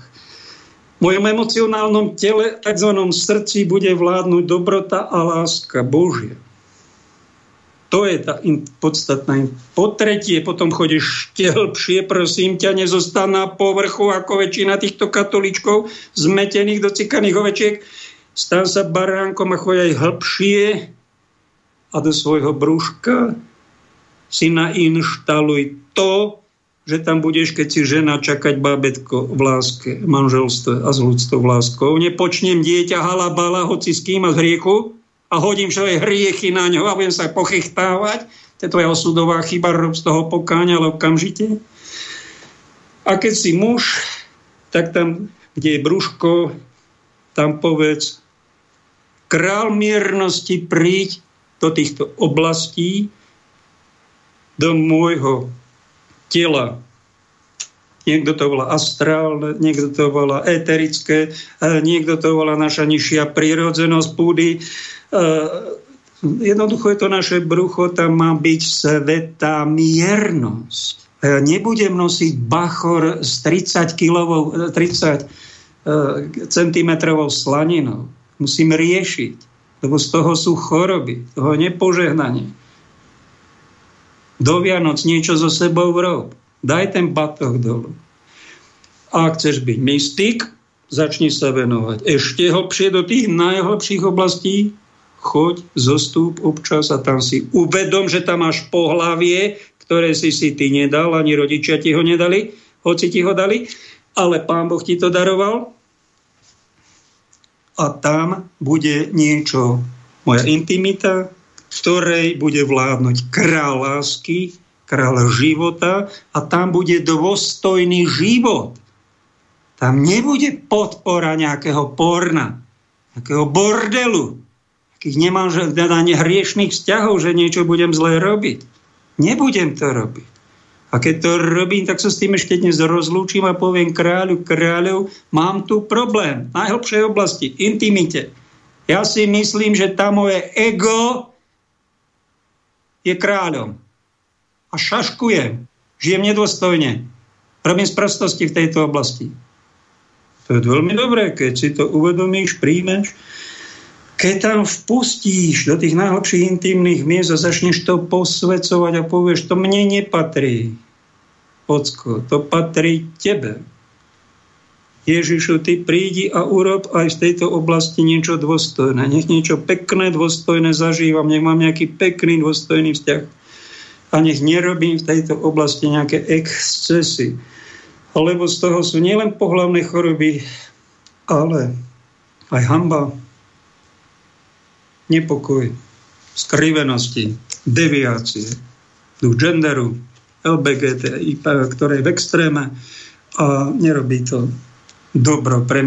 mojom emocionálnom tele, tzv. srdci, bude vládnuť dobrota a láska Božia. To je tá in, podstatná. Po tretie, potom chodíš hlbšie, prosím ťa, nezostan na povrchu ako väčšina týchto katoličkov, zmetených, docikaných ovečiek. Stan sa baránkom a choď aj hlbšie a do svojho brúška si nainštaluj to, že tam budeš, keď si žena, čakať bábetko v láske, manželstve a z ľudstvom láskou. Nepočnem dieťa halabala, hoci s kým a z hriechu a hodím všetky hriechy na ňo a budem sa pochychtávať. To je tvoja osudová chyba, rob z toho pokáňa, ale okamžite. A keď si muž, tak tam, kde je brúško, tam povedz, král miernosti príď do týchto oblastí, do môjho tela. Niekto to volá astrálne, niekto to volá eterické, niekto to volá naša nižšia prírodzenosť púdy. Jednoducho je to naše brucho, tam má byť sveta miernosť. Nebudem nosiť bachor s 30 kilovou, 30 cm slaninou. Musím riešiť, lebo z toho sú choroby, toho nepožehnanie do Vianoc niečo so sebou rob. Daj ten batoh dolu. A ak chceš byť mystik, začni sa venovať ešte hlbšie do tých najhlbších oblastí, choď, zostúp občas a tam si uvedom, že tam máš pohlavie, ktoré si si ty nedal, ani rodičia ti ho nedali, hoci ti ho dali, ale Pán Boh ti to daroval. A tam bude niečo, moja intimita, ktorej bude vládnuť král lásky, král života a tam bude dôstojný život. Tam nebude podpora nejakého porna, nejakého bordelu, akých nemám že ani hriešných vzťahov, že niečo budem zle robiť. Nebudem to robiť. A keď to robím, tak sa s tým ešte dnes rozlúčim a poviem kráľu, kráľov, mám tu problém v najhlbšej oblasti, intimite. Ja si myslím, že tá moje ego je kráľom. A šaškujem. Žijem nedôstojne. Robím sprostosti v tejto oblasti. To je veľmi dobré, keď si to uvedomíš, príjmeš. Keď tam vpustíš do tých najhlbších intimných miest a začneš to posvecovať a povieš, to mne nepatrí. ocko, to patrí tebe. Ježišu, ty prídi a urob aj v tejto oblasti niečo dôstojné. Nech niečo pekné, dôstojné zažívam, nech mám nejaký pekný, dôstojný vzťah. A nech nerobím v tejto oblasti nejaké excesy. Lebo z toho sú nielen pohlavné choroby, ale aj hamba, nepokoj, skrivenosti, deviácie, duch genderu, LBGT, ktoré je v extréme a nerobí to dobro. Pre,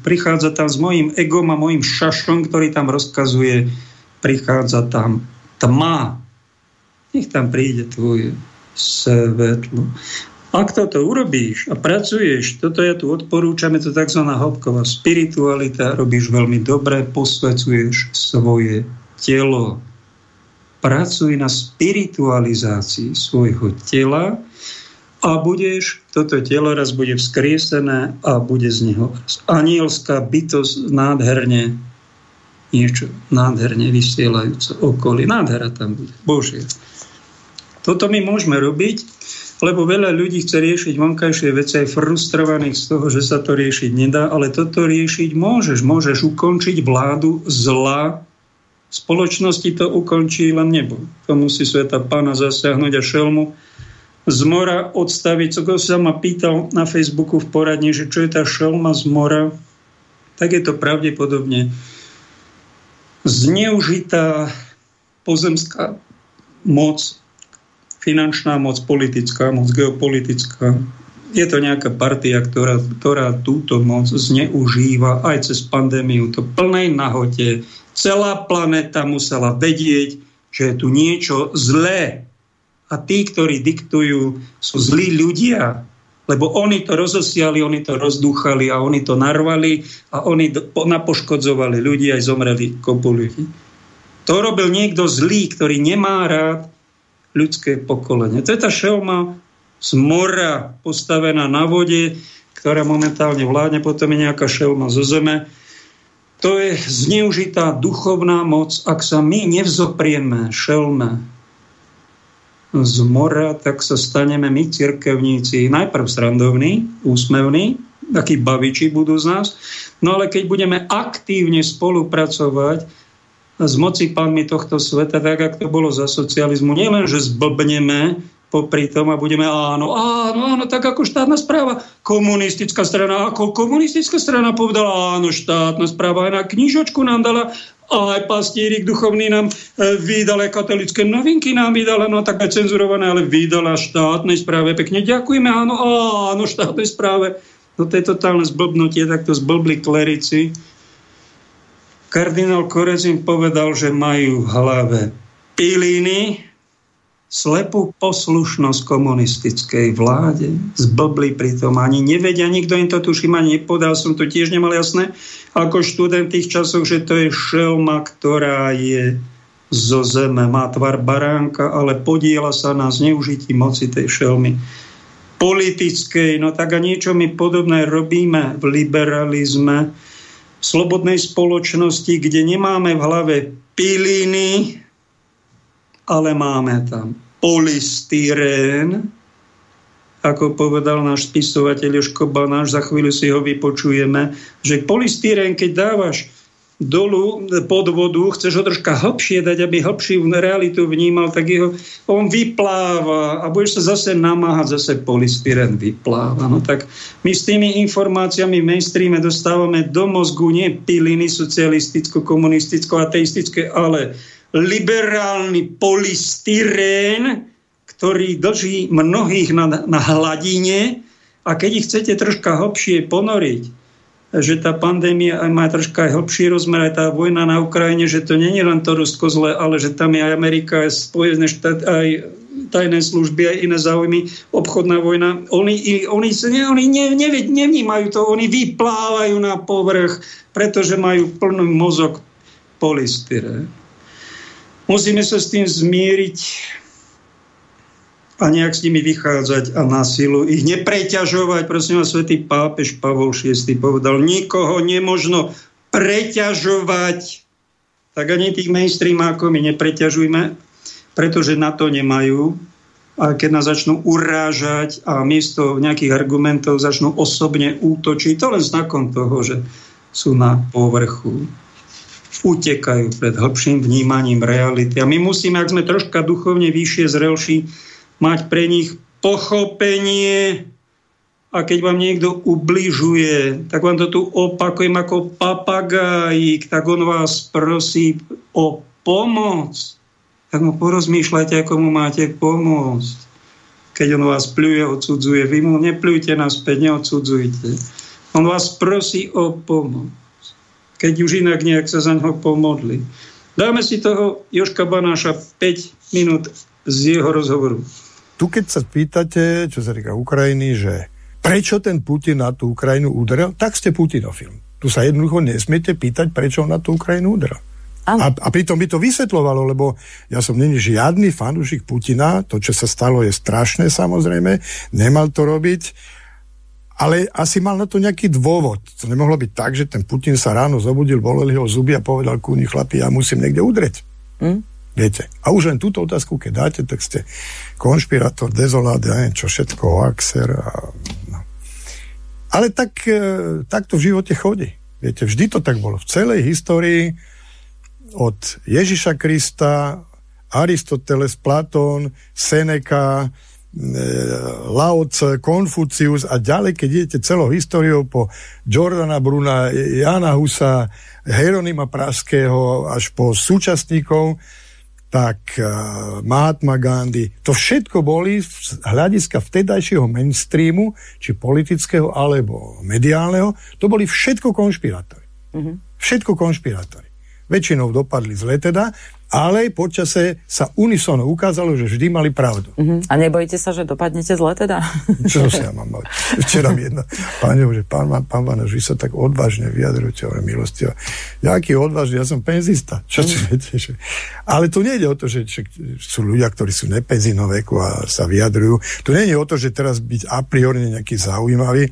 prichádza tam s mojim egom a mojim šašom, ktorý tam rozkazuje, prichádza tam tma. Nech tam príde tvoje svetlo. Ak toto urobíš a pracuješ, toto ja tu odporúčam, je to tzv. hĺbková spiritualita, robíš veľmi dobre, posvecuješ svoje telo. Pracuj na spiritualizácii svojho tela, a budeš, toto telo raz bude vzkriesené a bude z neho anielská bytosť nádherne niečo nádherne vysielajúce okolí. Nádhera tam bude. Bože. Toto my môžeme robiť, lebo veľa ľudí chce riešiť vonkajšie veci aj frustrovaných z toho, že sa to riešiť nedá, ale toto riešiť môžeš. Môžeš ukončiť vládu zla. V spoločnosti to ukončí len nebo. To musí sveta pána zasiahnuť a šelmu z mora odstaviť. Kto sa ma pýtal na Facebooku v poradni, že čo je tá šelma z mora, tak je to pravdepodobne zneužitá pozemská moc, finančná moc, politická moc, geopolitická. Je to nejaká partia, ktorá, ktorá túto moc zneužíva aj cez pandémiu. To plnej nahote. Celá planéta musela vedieť, že je tu niečo zlé a tí, ktorí diktujú, sú zlí ľudia, lebo oni to rozosiali, oni to rozdúchali a oni to narvali a oni napoškodzovali ľudí, aj zomreli kopu ľudí. To robil niekto zlý, ktorý nemá rád ľudské pokolenie. To je tá šelma z mora postavená na vode, ktorá momentálne vládne, potom je nejaká šelma zo zeme. To je zneužitá duchovná moc, ak sa my nevzoprieme šelme z mora, tak sa staneme my, cirkevníci, najprv srandovní, úsmevní, takí baviči budú z nás, no ale keď budeme aktívne spolupracovať s moci pánmi tohto sveta, tak ako to bolo za socializmu, nielen, že zblbneme popri tom a budeme áno, áno, áno, tak ako štátna správa. Komunistická strana, ako komunistická strana povedala áno, štátna správa aj na knižočku nám dala aj pastírik duchovný nám e, vydal, aj katolické novinky nám vydala, no tak cenzurované, ale vydala štátnej správe. Pekne ďakujeme, áno, áno, štátnej správe. No to je totálne zblbnutie, takto zblbli klerici. Kardinál Korezin povedal, že majú v hlave piliny, slepú poslušnosť komunistickej vláde. Zblbli pritom. Ani nevedia, nikto im to tuším, ani nepodal som to tiež nemal jasné, ako študent tých časov, že to je šelma, ktorá je zo zeme, má tvar baránka, ale podiela sa na zneužití moci tej šelmy politickej. No tak a niečo my podobné robíme v liberalizme, v slobodnej spoločnosti, kde nemáme v hlave piliny, ale máme tam polystyrén, ako povedal náš spisovateľ Joško Banáš, za chvíľu si ho vypočujeme, že polystyrén, keď dávaš dolu pod vodu, chceš ho troška hlbšie dať, aby hlbšiu realitu vnímal, tak jeho, on vypláva a budeš sa zase namáhať, zase polystyren vypláva. No tak my s tými informáciami v mainstreame dostávame do mozgu nie piliny socialisticko-komunisticko-ateistické, ale liberálny polystyrén, ktorý drží mnohých na, na hladine a keď ich chcete troška hlbšie ponoriť, že tá pandémia má troška aj hlbší rozmer, aj tá vojna na Ukrajine, že to není len to Rusko zle, ale že tam je aj Amerika, aj Spojené štát, aj tajné služby, aj iné záujmy, obchodná vojna. Oni, oni, oni ne, ne, nevnímajú to, oni vyplávajú na povrch, pretože majú plný mozog polystyre. Musíme sa s tým zmieriť a nejak s nimi vychádzať a na silu ich nepreťažovať. Prosím vás, svätý pápež Pavol VI povedal, nikoho nemožno preťažovať. Tak ani tých mainstreamákov my nepreťažujme, pretože na to nemajú. a keď nás začnú urážať a miesto nejakých argumentov začnú osobne útočiť, to len znakom toho, že sú na povrchu. Utekajú pred hĺbším vnímaním reality. A my musíme, ak sme troška duchovne vyššie, zrelší, mať pre nich pochopenie a keď vám niekto ubližuje, tak vám to tu opakujem ako papagájik, tak on vás prosí o pomoc tak mu porozmýšľajte, ako mu máte pomôcť. Keď on vás pľuje, odsudzuje, vy mu nepľujte naspäť, neodsudzujte. On vás prosí o pomoc. Keď už inak nejak sa za ňo pomodli. Dáme si toho Joška Banáša 5 minút z jeho rozhovoru. Tu keď sa pýtate, čo sa týka Ukrajiny, že prečo ten Putin na tú Ukrajinu udrel, tak ste Putinofilm. Tu sa jednoducho nesmiete pýtať, prečo on na tú Ukrajinu udrel. A, a pritom by to vysvetľovalo, lebo ja som není žiadny fanúšik Putina, to, čo sa stalo, je strašné samozrejme, nemal to robiť, ale asi mal na to nejaký dôvod. To nemohlo byť tak, že ten Putin sa ráno zobudil, boleli ho zuby a povedal kúni chlapi, ja musím niekde udreť. Hm? Viete. A už len túto otázku, keď dáte, tak ste konšpirátor, dezolát, ja neviem čo všetko, axer. A, no. Ale tak, e, tak to v živote chodí. Viete, vždy to tak bolo. V celej histórii od Ježiša Krista, Aristoteles, Platón, Seneca, e, Lao Tse, Konfucius a ďalej, keď idete celou históriou po Jordana Bruna, Jana Husa, Hieronima Praského až po súčasníkov, tak uh, Mahatma Gandhi, to všetko boli z hľadiska vtedajšieho mainstreamu, či politického alebo mediálneho, to boli všetko konšpirátori. Mm-hmm. Všetko konšpirátori. Väčšinou dopadli zle teda, ale počase sa unisono ukázalo, že vždy mali pravdu. Uh-huh. A nebojíte sa, že dopadnete zle teda? Čo sa ja mám mať? Včera mi jedna pani že pán, pán Vanaš, vy sa tak odvážne vyjadrujete, ale milosti. Jaký odvážny? Ja som penzista. Čo uh-huh. viete? Že... Ale tu nejde o to, že, sú ľudia, ktorí sú nepenzíno veku a sa vyjadrujú. Tu nejde o to, že teraz byť a priori nejaký zaujímavý.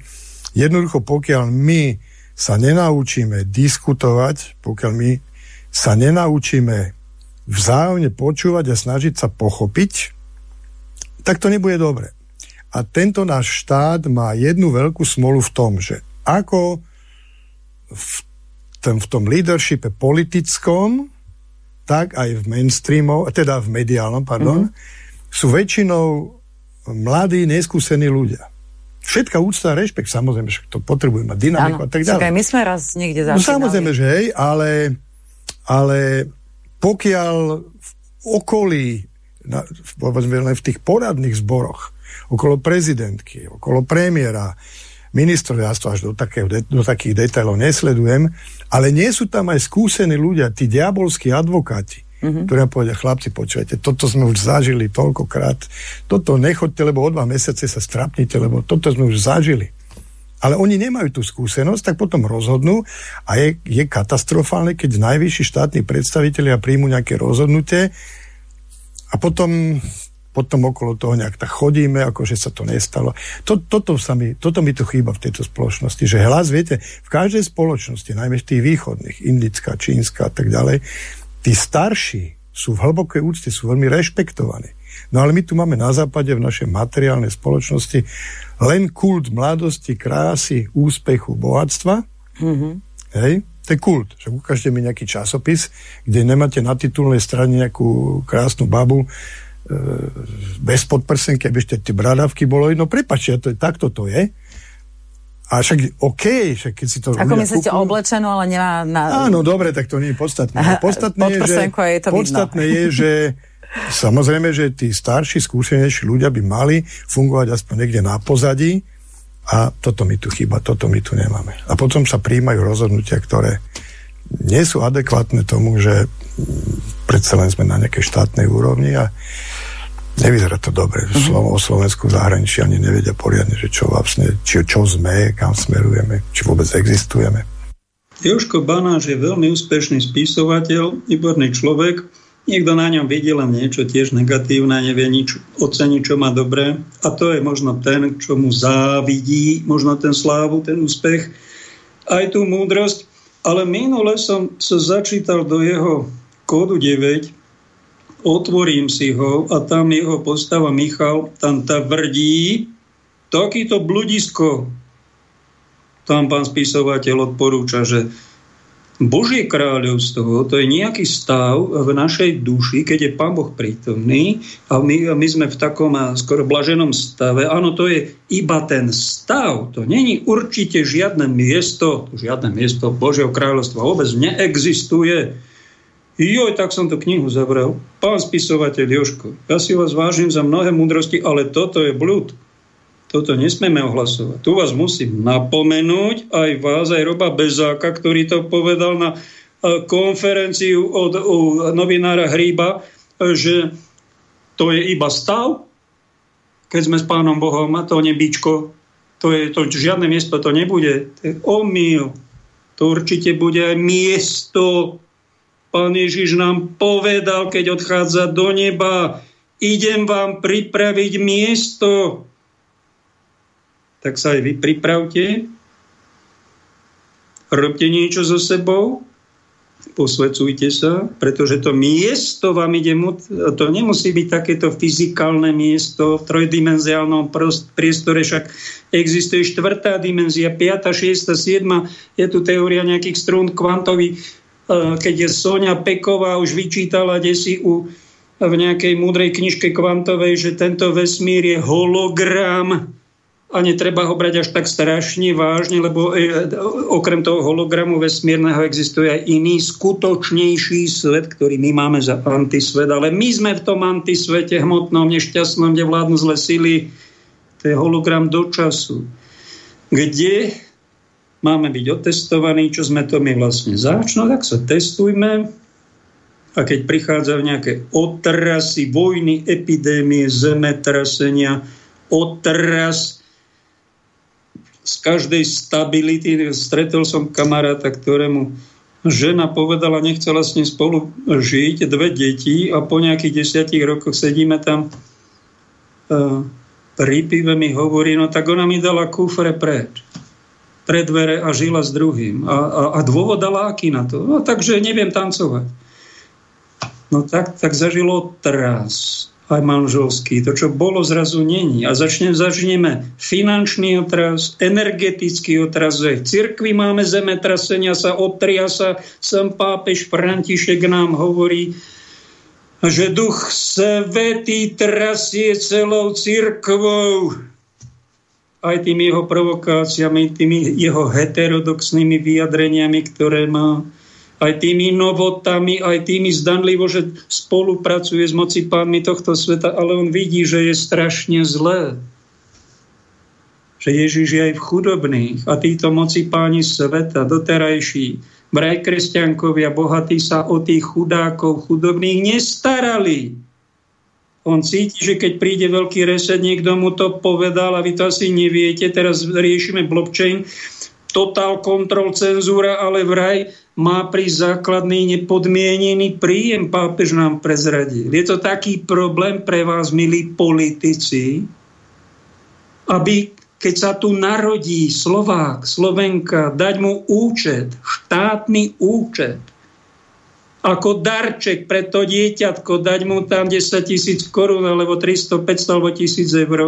Jednoducho, pokiaľ my sa nenaučíme diskutovať, pokiaľ my sa nenaučíme vzájomne počúvať a snažiť sa pochopiť, tak to nebude dobre. A tento náš štát má jednu veľkú smolu v tom, že ako v, tom, v tom leadershipe politickom, tak aj v mainstreamu, teda v mediálnom, pardon, mm-hmm. sú väčšinou mladí, neskúsení ľudia. Všetká úcta a rešpekt, samozrejme, že to potrebuje mať dynamiku a tak ďalej. my sme raz niekde začínali. No samozrejme, že hej, ale ale pokiaľ v okolí, na, povedzme len v tých poradných zboroch, okolo prezidentky, okolo premiéra, ministroviastva až do, takého, do takých detailov nesledujem, ale nie sú tam aj skúsení ľudia, tí diabolskí advokáti, mm-hmm. ktorí povedia, chlapci, počujete, toto sme už zažili toľkokrát, toto nechoďte, lebo o dva mesiace sa strapnite, lebo toto sme už zažili ale oni nemajú tú skúsenosť, tak potom rozhodnú a je, je katastrofálne, keď najvyšší štátni predstavitelia príjmu nejaké rozhodnutie a potom potom okolo toho nejak tak chodíme, ako že sa to nestalo. To, toto, sa mi, toto mi tu chýba v tejto spoločnosti, že hlas, viete, v každej spoločnosti, najmä v tých východných, indická, čínska a tak ďalej, tí starší sú v hlbokej úcte, sú veľmi rešpektovaní. No ale my tu máme na západe, v našej materiálnej spoločnosti, len kult mladosti, krásy, úspechu, bohatstva. Mm-hmm. Hej? To je kult. Že ukážte mi nejaký časopis, kde nemáte na titulnej strane nejakú krásnu babu e, bez podprsenky, aby ešte tie bradavky bolo. No prepačte, to je, takto to je. A však, OK, však keď si to Ako myslíte kúpujú, oblečenú, ale nemá na... Áno, dobre, tak to nie je podstatné. Podstatné je, že, je, to podstatné je, že Samozrejme, že tí starší, skúsenejší ľudia by mali fungovať aspoň niekde na pozadí a toto mi tu chýba, toto my tu nemáme. A potom sa príjmajú rozhodnutia, ktoré nie sú adekvátne tomu, že predsa len sme na nejakej štátnej úrovni a nevyzerá to dobre. Mm-hmm. Slovo o Slovensku v zahraničí ani nevedia poriadne, že čo vlastne, či, čo sme, kam smerujeme, či vôbec existujeme. Joško Banáš je veľmi úspešný spisovateľ, výborný človek, Niekto na ňom vidí len niečo tiež negatívne, nevie nič oceniť, čo má dobré. A to je možno ten, čo mu závidí, možno ten slávu, ten úspech, aj tú múdrosť. Ale minule som sa začítal do jeho kódu 9 otvorím si ho a tam jeho postava Michal tam tvrdí, takýto bludisko. Tam pán spisovateľ odporúča, že Božie kráľovstvo, to je nejaký stav v našej duši, keď je Pán Boh prítomný a my, my sme v takom skoro blaženom stave. Áno, to je iba ten stav. To není určite žiadne miesto, žiadne miesto Božieho kráľovstva vôbec neexistuje. Joj, tak som tú knihu zavrel. Pán spisovateľ Joško, ja si vás vážim za mnohé múdrosti, ale toto je blúd. Toto nesmieme ohlasovať. Tu vás musím napomenúť, aj vás, aj Roba Bezáka, ktorý to povedal na e, konferenciu od, novinára Hríba, e, že to je iba stav, keď sme s pánom Bohom a to nebičko, to je to, žiadne miesto to nebude. To je omyl. To určite bude aj miesto. Pán Ježiš nám povedal, keď odchádza do neba, idem vám pripraviť miesto tak sa aj vy pripravte, robte niečo so sebou, posvecujte sa, pretože to miesto vám ide, to nemusí byť takéto fyzikálne miesto v trojdimenziálnom priestore, však existuje štvrtá dimenzia, piata, šiesta, siedma, je tu teória nejakých strún kvantových, keď je Sonia Peková už vyčítala desi u, v nejakej múdrej knižke kvantovej, že tento vesmír je hologram, a netreba ho brať až tak strašne vážne, lebo e, okrem toho hologramu vesmírneho existuje aj iný skutočnejší svet, ktorý my máme za antisvet, ale my sme v tom antisvete hmotnom, nešťastnom, kde vládnu zle sily. To je hologram do času, kde máme byť otestovaní, čo sme to my vlastne zač, no tak sa testujme, a keď prichádzajú nejaké otrasy, vojny, epidémie, zemetrasenia, otras, z každej stability. Stretol som kamaráta, ktorému žena povedala, nechcela s ním spolu žiť, dve deti a po nejakých desiatich rokoch sedíme tam uh, pri pive mi hovorí, no tak ona mi dala kufre preč pre dvere a žila s druhým. A, a, a dôvod dala aký na to? No takže neviem tancovať. No tak, tak zažilo tras aj manželský. To, čo bolo, zrazu není. A začne, začneme finančný otraz, energetický otraz. V cirkvi máme zemetrasenia, sa otria sa. Sem pápež František nám hovorí, že duch svetý trasie celou cirkvou aj tými jeho provokáciami, tými jeho heterodoxnými vyjadreniami, ktoré má aj tými novotami, aj tými zdanlivo, že spolupracuje s moci pánmi tohto sveta, ale on vidí, že je strašne zlé. Že Ježiš je aj v chudobných a títo moci páni sveta, doterajší, vraj kresťankovia, bohatí sa o tých chudákov chudobných nestarali. On cíti, že keď príde veľký reset, niekto mu to povedal a vy to asi neviete, teraz riešime blockchain, total kontrol, cenzúra, ale vraj má pri základný nepodmienený príjem, pápež nám prezradil. Je to taký problém pre vás, milí politici, aby keď sa tu narodí Slovák, Slovenka, dať mu účet, štátny účet, ako darček pre to dieťatko, dať mu tam 10 tisíc korún, alebo 300, 500, alebo 1000 eur,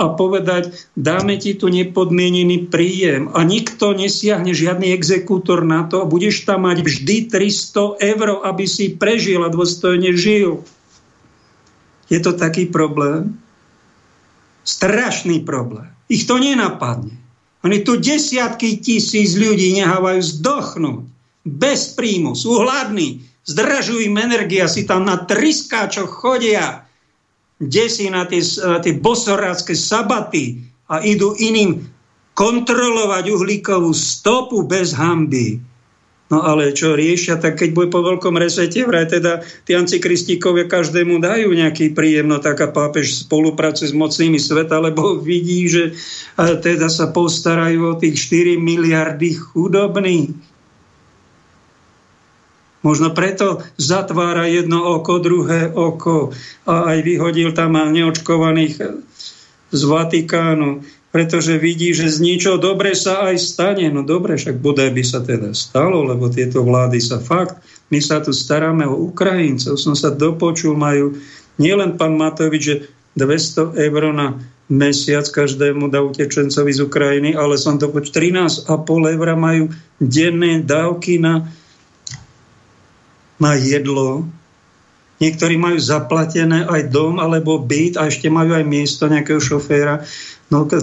a povedať, dáme ti tu nepodmienený príjem a nikto nesiahne žiadny exekútor na to a budeš tam mať vždy 300 eur, aby si prežil a dôstojne žil. Je to taký problém? Strašný problém. Ich to nenapadne. Oni tu desiatky tisíc ľudí nehávajú zdochnúť. Bez príjmu, sú hladní, zdražujú im energia, si tam na triskáčoch chodia desí na tie, na tie bosorácké sabaty a idú iným kontrolovať uhlíkovú stopu bez hamby. No ale čo riešia, tak keď bude po veľkom resete, vraj teda tí antikristíkovia každému dajú nejaký príjem, no tak a pápež spolupracuje s mocnými sveta, lebo vidí, že teda sa postarajú o tých 4 miliardy chudobných. Možno preto zatvára jedno oko, druhé oko a aj vyhodil tam neočkovaných z Vatikánu. pretože vidí, že z ničoho dobre sa aj stane. No dobre, však bodaj by sa teda stalo, lebo tieto vlády sa fakt, my sa tu staráme o Ukrajincov, som sa dopočul, majú nielen pán Matovič, že 200 eur na mesiac každému dá utečencovi z Ukrajiny, ale som to počul 13,5 eur majú denné dávky na, na jedlo, Niektorí majú zaplatené aj dom alebo byt a ešte majú aj miesto nejakého šoféra. No, to,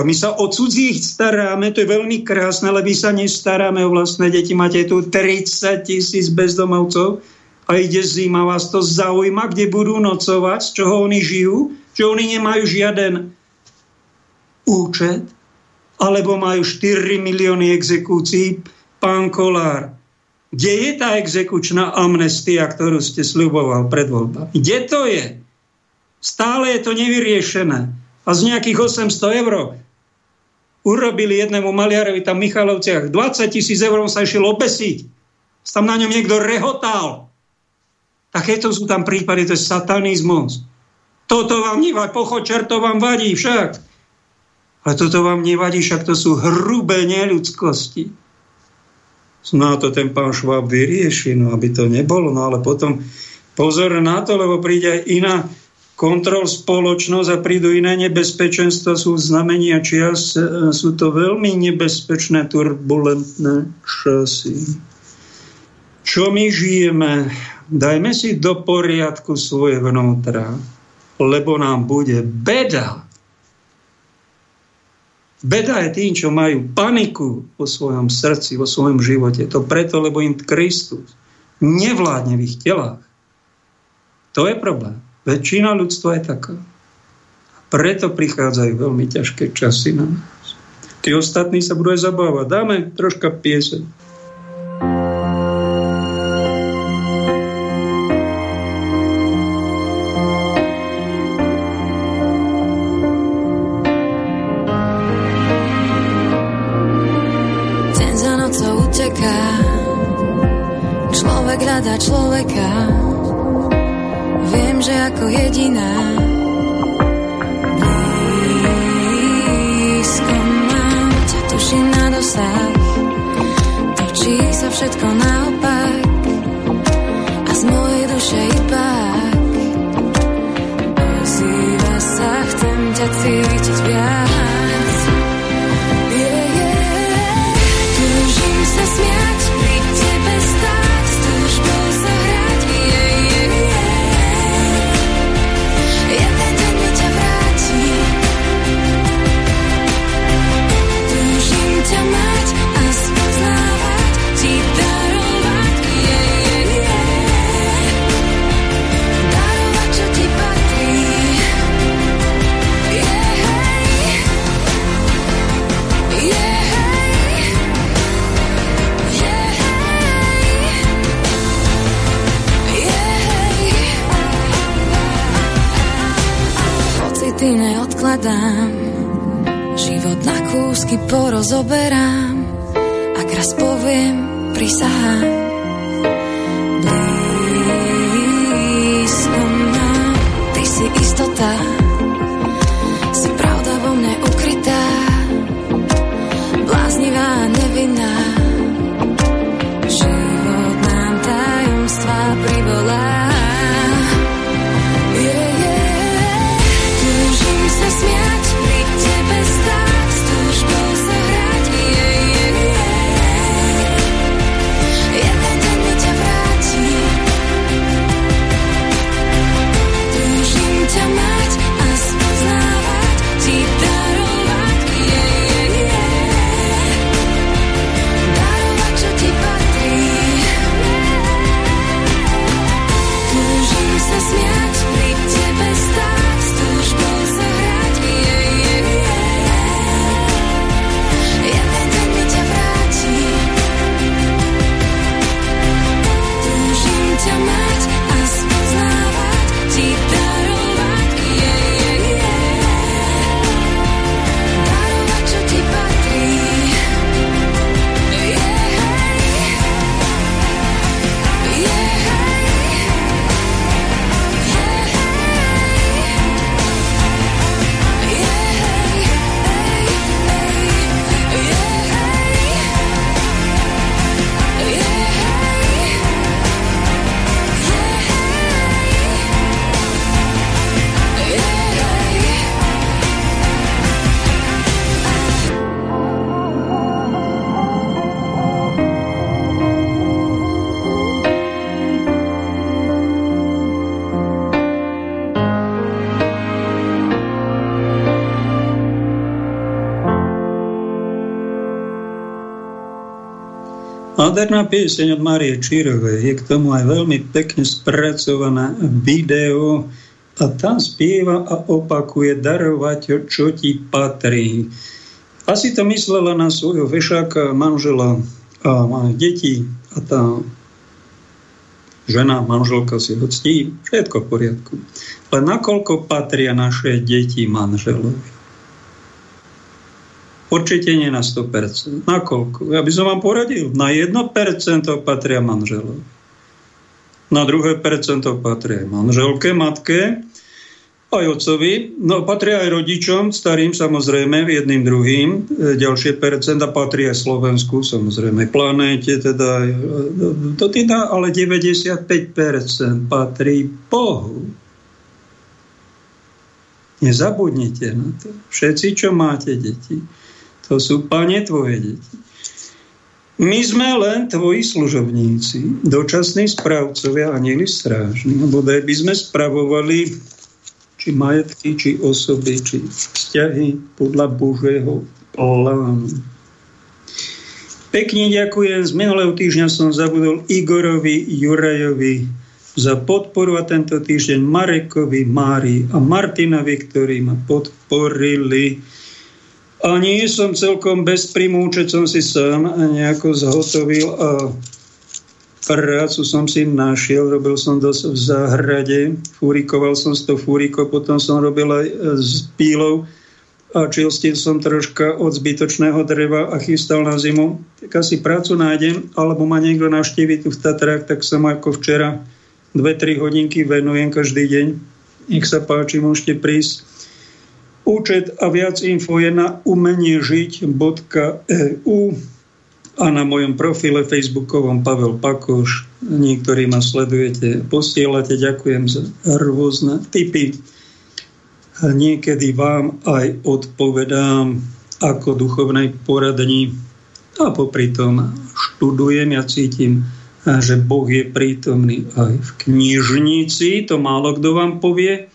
my sa o cudzích staráme, to je veľmi krásne, ale my sa nestaráme o vlastné deti. Máte tu 30 tisíc bezdomovcov a ide zima, vás to zaujíma, kde budú nocovať, z čoho oni žijú, že oni nemajú žiaden účet, alebo majú 4 milióny exekúcií. Pán Kolár, kde je tá exekučná amnestia, ktorú ste sluboval pred voľbami? Kde to je? Stále je to nevyriešené. A z nejakých 800 eur urobili jednému maliarovi tam v Michalovciach 20 tisíc eur sa išiel obesiť. Tam na ňom niekto rehotal. Takéto sú tam prípady, to je satanizmus. Toto vám nevadí, pochod čerto vám vadí však. Ale toto vám nevadí, však to sú hrubé neľudskosti na to ten pán Šváb vyrieši, no aby to nebolo. No ale potom pozor na to, lebo príde aj iná kontrol spoločnosť a prídu iné nebezpečenstva, sú znamenia čias, e, sú to veľmi nebezpečné, turbulentné časy. Čo my žijeme? Dajme si do poriadku svoje vnútra, lebo nám bude beda Beda je tým, čo majú paniku vo svojom srdci, vo svojom živote. To preto, lebo im Kristus nevládne v ich telách. To je problém. Väčšina ľudstva je taká. Preto prichádzajú veľmi ťažké časy na nás. Tí ostatní sa budú aj zabávať. Dáme troška pieseň. Kúsky Nádherná pieseň od Márie Čírovej. Je k tomu aj veľmi pekne spracované video a tam spieva a opakuje darovať, čo ti patrí. Asi to myslela na svojho vešáka, manžela a deti a tá žena, manželka si ho ctí, všetko v poriadku. Ale nakoľko patria naše deti manželovi? Určite nie na 100%. Na koľko? Ja by som vám poradil. Na 1% patria manželovi. Na druhé percento patria manželke, matke, aj otcovi. No patria aj rodičom, starým samozrejme, jedným druhým. E, ďalšie percenta patria Slovensku, samozrejme, planéte, teda, e, to teda, ale 95% patrí Bohu. Nezabudnite na to. Všetci, čo máte deti to sú, pane, tvoje deti. My sme len tvoji služobníci, dočasní správcovia a nieli strážni. Bodaj by sme spravovali či majetky, či osoby, či vzťahy podľa Božieho plánu. Pekne ďakujem. Z minulého týždňa som zabudol Igorovi Jurajovi za podporu a tento týždeň Marekovi, Mári a Martinovi, ktorí ma podporili a nie som celkom bez príjmu, som si sám nejako zhotovil a prácu som si našiel, robil som dosť v záhrade, fúrikoval som z to fúriko, potom som robil aj s pílou a čistil som troška od zbytočného dreva a chystal na zimu. Tak asi prácu nájdem, alebo ma niekto navštívi tu v Tatrách, tak som ako včera 2-3 hodinky venujem každý deň. Nech sa páči, môžete prísť Účet a viac info je na umeniežiť.eu a na mojom profile facebookovom Pavel Pakoš. Niektorí ma sledujete, posielate, ďakujem za rôzne tipy. Niekedy vám aj odpovedám ako duchovnej poradni a popri tom študujem, ja cítim, že Boh je prítomný aj v knižnici, to málo kto vám povie,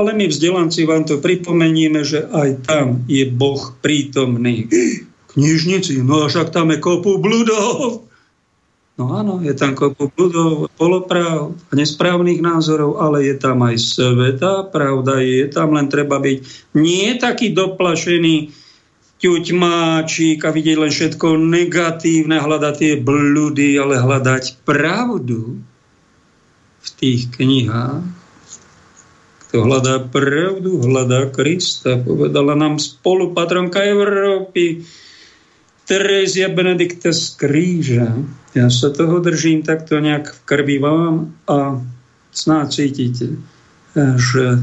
ale my vzdelanci vám to pripomenieme, že aj tam je Boh prítomný. Knižnici, no a však tam je kopu bludov. No áno, je tam kopu bludov, polopráv nesprávnych názorov, ale je tam aj sveta, pravda je tam, len treba byť nie taký doplašený ťuťmáčik a vidieť len všetko negatívne, hľadať tie bludy, ale hľadať pravdu v tých knihách kto hľadá pravdu, hľadá Krista. Povedala nám spolupatronka Európy Terézia Benedikta z kríža. Ja sa toho držím takto nejak v krvi vám a snáď cítite, že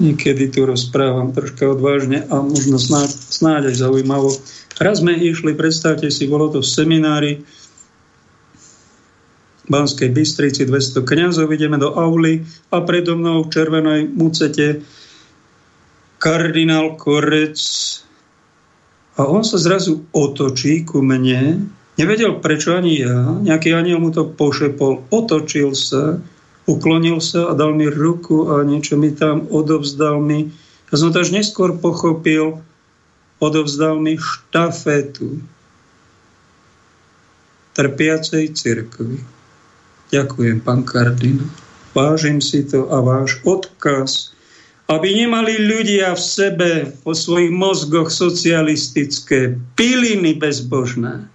niekedy tu rozprávam troška odvážne a možno snáď, snáď aj zaujímavo. Raz sme išli, predstavte si, bolo to v seminári, Banskej Bystrici 200 kniazov, ideme do auly a predo mnou v červenej mucete kardinál Korec. A on sa zrazu otočí ku mne, nevedel prečo ani ja, nejaký aniel mu to pošepol, otočil sa, uklonil sa a dal mi ruku a niečo mi tam odovzdal mi. Ja som to až neskôr pochopil, odovzdal mi štafetu. Trpiacej cirkvi. Ďakujem, pán kardinál. Vážim si to a váš odkaz, aby nemali ľudia v sebe, po svojich mozgoch socialistické piliny bezbožné.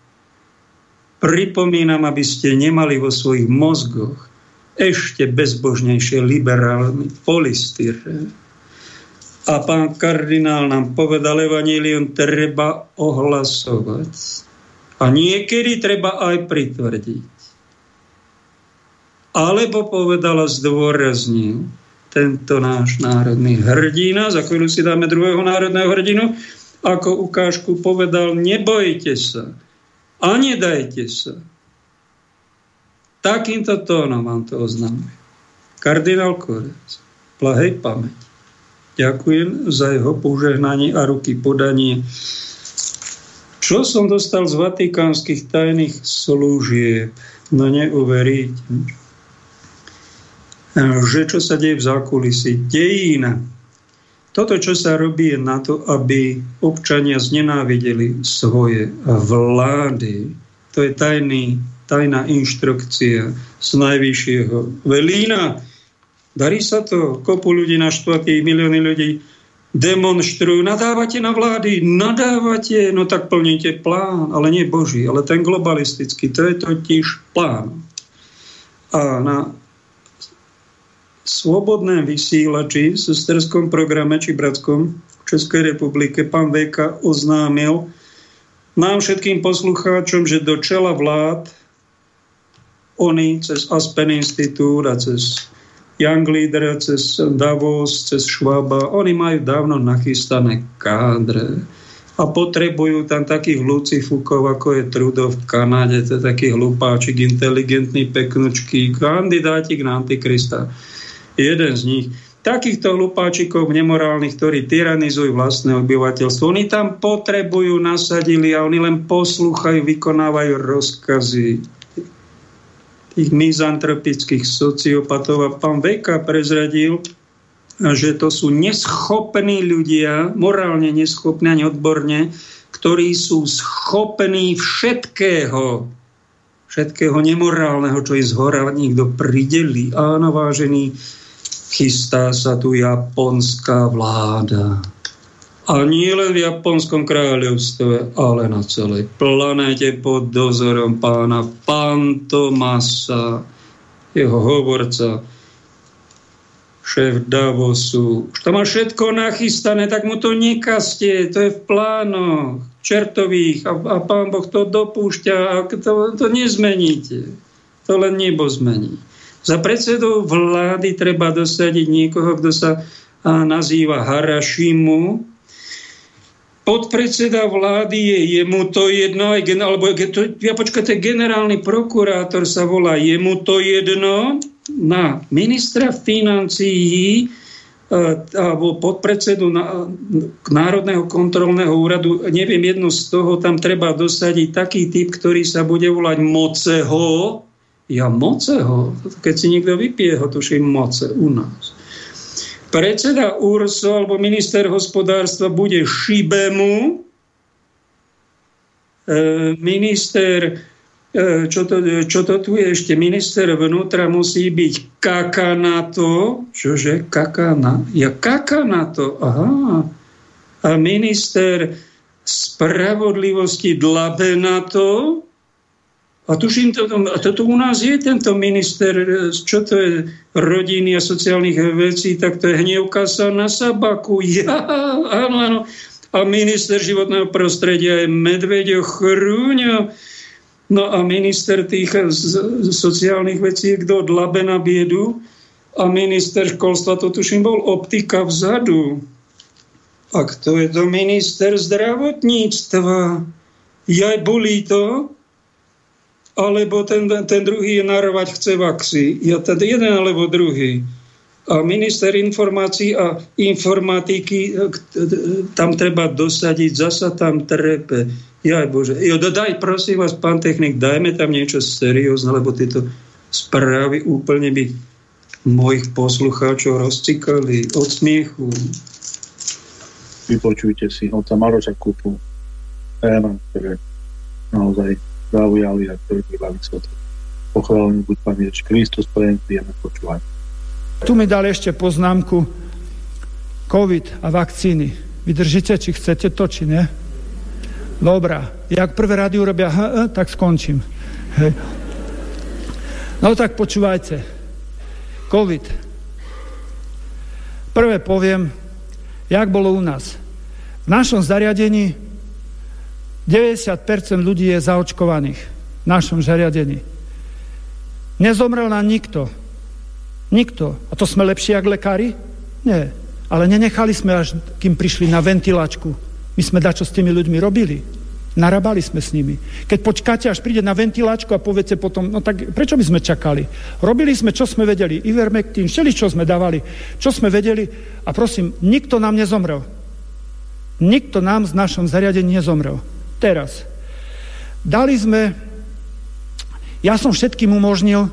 Pripomínam, aby ste nemali vo svojich mozgoch ešte bezbožnejšie liberálne polistyré. A pán kardinál nám povedal, evanílium treba ohlasovať. A niekedy treba aj pritvrdiť alebo povedala zdôraznil tento náš národný hrdina, za chvíľu si dáme druhého národného hrdinu, ako ukážku povedal, nebojte sa a nedajte sa. Takýmto tónom vám to oznamuje. Kardinál Korec, plahej pamäť. Ďakujem za jeho požehnanie a ruky podanie. Čo som dostal z vatikánskych tajných služieb? No neuveríte že čo sa deje v zákulisí. Dejín. Toto, čo sa robí, je na to, aby občania znenávideli svoje vlády. To je tajný, tajná inštrukcia z najvyššieho velína. Darí sa to, kopu ľudí naštvatých, milióny ľudí demonstrujú, nadávate na vlády, nadávate, no tak plníte plán, ale nie Boží, ale ten globalistický, to je totiž plán. A na slobodném vysílači, v sesterskom programe či bratskom v Českej republike, pán Veka oznámil nám všetkým poslucháčom, že do čela vlád oni cez Aspen Institút a cez Young Leader, cez Davos, cez Schwaba, oni majú dávno nachystané kádre a potrebujú tam takých lucifúkov, ako je Trudo v Kanade, to je taký hlupáčik, inteligentný, peknučký, kandidátik na Antikrista. Jeden z nich. Takýchto hlupáčikov nemorálnych, ktorí tyranizujú vlastné obyvateľstvo. Oni tam potrebujú, nasadili a oni len poslúchajú, vykonávajú rozkazy tých mizantropických sociopatov. A pán Veka prezradil, že to sú neschopní ľudia, morálne neschopní ani odborne, ktorí sú schopní všetkého, všetkého nemorálneho, čo je z hora niekto prideli. Áno, vážený, chystá sa tu japonská vláda. A nie len v Japonskom kráľovstve, ale na celej planéte pod dozorom pána Pantomasa, jeho hovorca, šéf Davosu. Už to má všetko nachystané, tak mu to nekaste, to je v plánoch čertových a, a pán Boh to dopúšťa a to, to nezmeníte. To len nebo zmení. Za predsedu vlády treba dosadiť niekoho, kto sa nazýva Harašimu, podpredseda vlády je jemu to jedno, aj gen, alebo to, ja počkajte, generálny prokurátor sa volá jemu to jedno, na ministra financií e, alebo podpredsedu Národného kontrolného úradu, neviem, jedno z toho, tam treba dosadiť taký typ, ktorý sa bude volať Moceho. Ja Moceho? Keď si niekto vypije ho, tuším Moce u nás predseda URSO alebo minister hospodárstva bude Šibemu, e, minister, e, čo to, čo to tu je ešte, minister vnútra musí byť Kakanato, čože Kakana? Ja Kakanato, aha. A minister spravodlivosti Dlabenato, a tuším, to, a toto u nás je tento minister, čo to je, rodiny a sociálnych vecí, tak to je hnievka sa na sabaku. Ja, áno, áno. A minister životného prostredia je Medveďo Chrúňo. No a minister tých sociálnych vecí je kto? Dlabe na biedu. A minister školstva, to tuším, bol optika vzadu. A kto je to minister zdravotníctva? Jaj, bolí to? Alebo ten, ten druhý narovať chce vaxi. Ja teda jeden alebo druhý. A minister informácií a informatiky, e, tam treba dosadiť, zasa tam trepe. Jaj Bože. Jo, daj, prosím vás, pán technik, dajme tam niečo seriózne, lebo tieto správy úplne by mojich poslucháčov rozcikali od smiechu. Vypočujte si od Maroša Kupu téma, ktoré naozaj zaujali a ktorí bývali svetlo. Pochválený buď Pán Ježiš Kristus, prejem vieme počúvať. Tu mi dali ešte poznámku COVID a vakcíny. Vydržíte, či chcete to, či ne? Dobrá. Jak prvé rádiu robia, ha, ha, tak skončím. Hej. No tak počúvajte. COVID. Prvé poviem, jak bolo u nás. V našom zariadení 90% ľudí je zaočkovaných v našom zariadení. Nezomrel nám nikto. Nikto. A to sme lepší ako lekári? Nie. Ale nenechali sme, až kým prišli na ventilačku. My sme dačo s tými ľuďmi robili. Narabali sme s nimi. Keď počkáte, až príde na ventiláčku a poviete potom, no tak prečo by sme čakali? Robili sme, čo sme vedeli. Ivermectin, všeli, čo sme dávali, čo sme vedeli. A prosím, nikto nám nezomrel. Nikto nám z našom zariadení nezomrel. Teraz. Dali sme, ja som všetkým umožnil,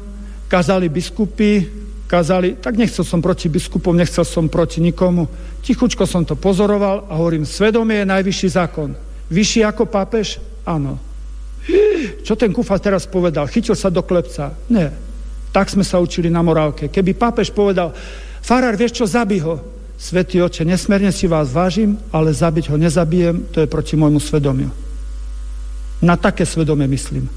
kázali biskupy, kázali, tak nechcel som proti biskupom, nechcel som proti nikomu. Tichučko som to pozoroval a hovorím, svedomie je najvyšší zákon. Vyšší ako pápež? Áno. Čo ten kufa teraz povedal? Chytil sa do klepca? Nie. Tak sme sa učili na morálke. Keby pápež povedal, farár, vieš čo, zabij ho. Svetý oče, nesmerne si vás vážim, ale zabiť ho nezabijem, to je proti môjmu svedomiu. Na také svedomie myslím.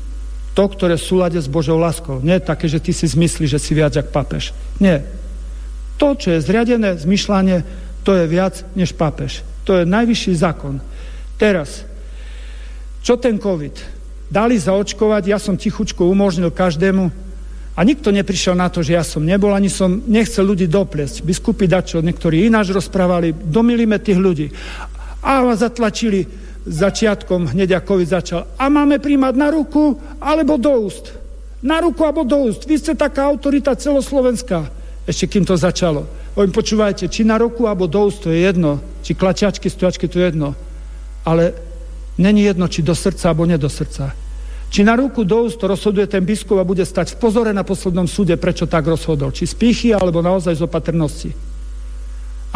To, ktoré v súlade s Božou láskou. Nie také, že ty si zmyslíš, že si viac jak pápež. Nie. To, čo je zriadené zmyšľanie, to je viac než pápež. To je najvyšší zákon. Teraz, čo ten COVID? Dali zaočkovať, ja som tichučko umožnil každému, a nikto neprišiel na to, že ja som nebol, ani som nechcel ľudí dopliesť. Biskupy dačo, niektorí ináč rozprávali, domilíme tých ľudí. A zatlačili začiatkom, hneď ako COVID začal. A máme príjmať na ruku alebo do úst. Na ruku alebo do úst. Vy ste taká autorita celoslovenská. Ešte kým to začalo. Oni počúvajte, či na ruku alebo do úst, to je jedno. Či klačiačky, stojačky, to je jedno. Ale není jedno, či do srdca alebo nie do srdca. Či na ruku do úst rozhoduje ten biskup a bude stať v pozore na poslednom súde, prečo tak rozhodol. Či z alebo naozaj z opatrnosti.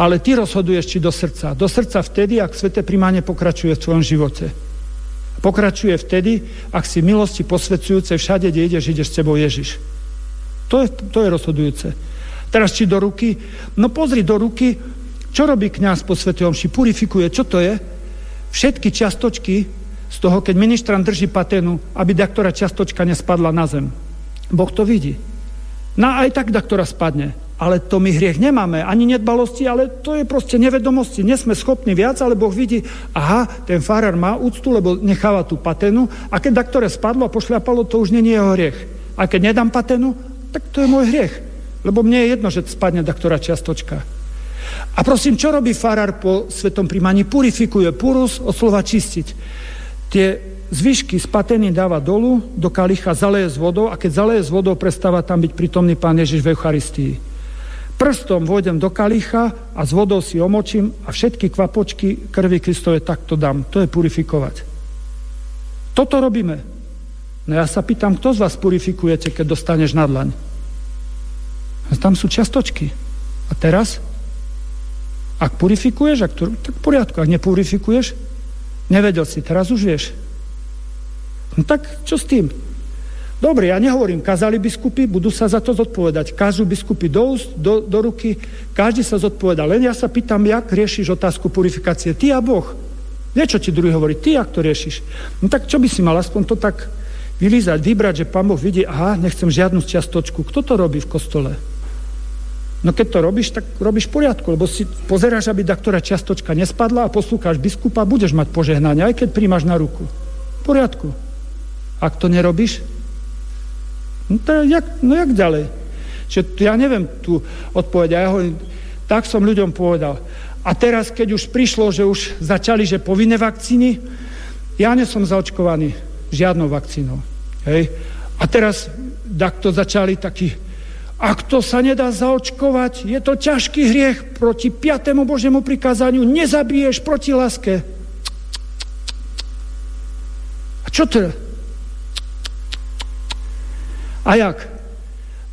Ale ty rozhoduješ, či do srdca. Do srdca vtedy, ak sveté primáne pokračuje v tvojom živote. Pokračuje vtedy, ak si milosti posvedzujúce všade, kde ideš, ideš s tebou Ježiš. To je, to je rozhodujúce. Teraz či do ruky? No pozri do ruky, čo robí kňaz po Svetej Omši? Purifikuje. Čo to je? Všetky čiastočky z toho, keď ministran drží patenu, aby daktora častočka nespadla na zem. Boh to vidí. No aj tak daktora spadne. Ale to my hriech nemáme, ani nedbalosti, ale to je proste nevedomosti. Nie sme schopní viac, ale Boh vidí, aha, ten farár má úctu, lebo necháva tú patenu a keď daktore spadlo a pošľapalo, to už nie je jeho hriech. A keď nedám patenu, tak to je môj hriech. Lebo mne je jedno, že spadne daktora čiastočka. A prosím, čo robí farár po svetom príjmaní? Purifikuje purus od slova čistiť. Tie zvyšky z pateny dáva dolu, do kalicha zaleje s vodou a keď zaleje s vodou, prestáva tam byť prítomný Pán Ježiš v Eucharistii. Prstom vôjdem do kalicha a s vodou si omočím a všetky kvapočky krvi Kristove takto dám. To je purifikovať. Toto robíme. No ja sa pýtam, kto z vás purifikujete, keď dostaneš na dlaň? Tam sú čiastočky. A teraz? Ak purifikuješ, ak to, tak v poriadku. Ak nepurifikuješ, Nevedel si, teraz už vieš. No tak čo s tým? Dobre, ja nehovorím, kazali biskupy, budú sa za to zodpovedať. Kažú biskupy do úst, do, do ruky, každý sa zodpoveda. Len ja sa pýtam, jak riešiš otázku purifikácie. Ty a Boh. Nie, čo ti druhý hovorí, ty, jak to riešiš. No tak čo by si mal aspoň to tak vylízať, vybrať, že pán Boh vidí, aha, nechcem žiadnu čiastočku. Kto to robí v kostole? No keď to robíš, tak robíš poriadku, lebo si pozeráš, aby ktorá čiastočka nespadla a poslúcháš biskupa, budeš mať požehnanie, aj keď príjmaš na ruku. V poriadku. Ak to nerobíš, no, to jak, no jak ďalej? Čiže ja neviem tú odpoveď. Ja hovorím, tak som ľuďom povedal. A teraz, keď už prišlo, že už začali, že povinné vakcíny, ja nie som zaočkovaný žiadnou vakcínou. Hej? A teraz takto začali takí ak to sa nedá zaočkovať, je to ťažký hriech proti piatému Božiemu prikázaniu. Nezabiješ proti láske. A čo to? A jak?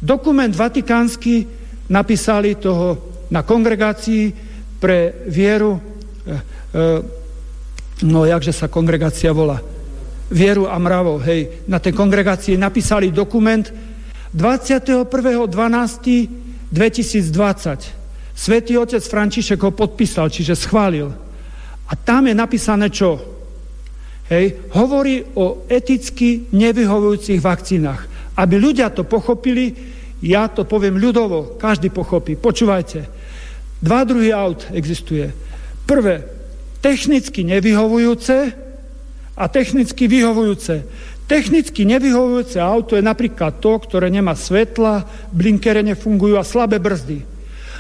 Dokument vatikánsky napísali toho na kongregácii pre vieru, e, e, no jakže sa kongregácia volá, vieru a mravov, hej, na tej kongregácii napísali dokument, 21.12.2020 Svetý otec František ho podpísal, čiže schválil. A tam je napísané čo? Hej, hovorí o eticky nevyhovujúcich vakcínach. Aby ľudia to pochopili, ja to poviem ľudovo, každý pochopí. Počúvajte, dva druhy aut existuje. Prvé, technicky nevyhovujúce a technicky vyhovujúce. Technicky nevyhovujúce auto je napríklad to, ktoré nemá svetla, blinkere nefungujú a slabé brzdy.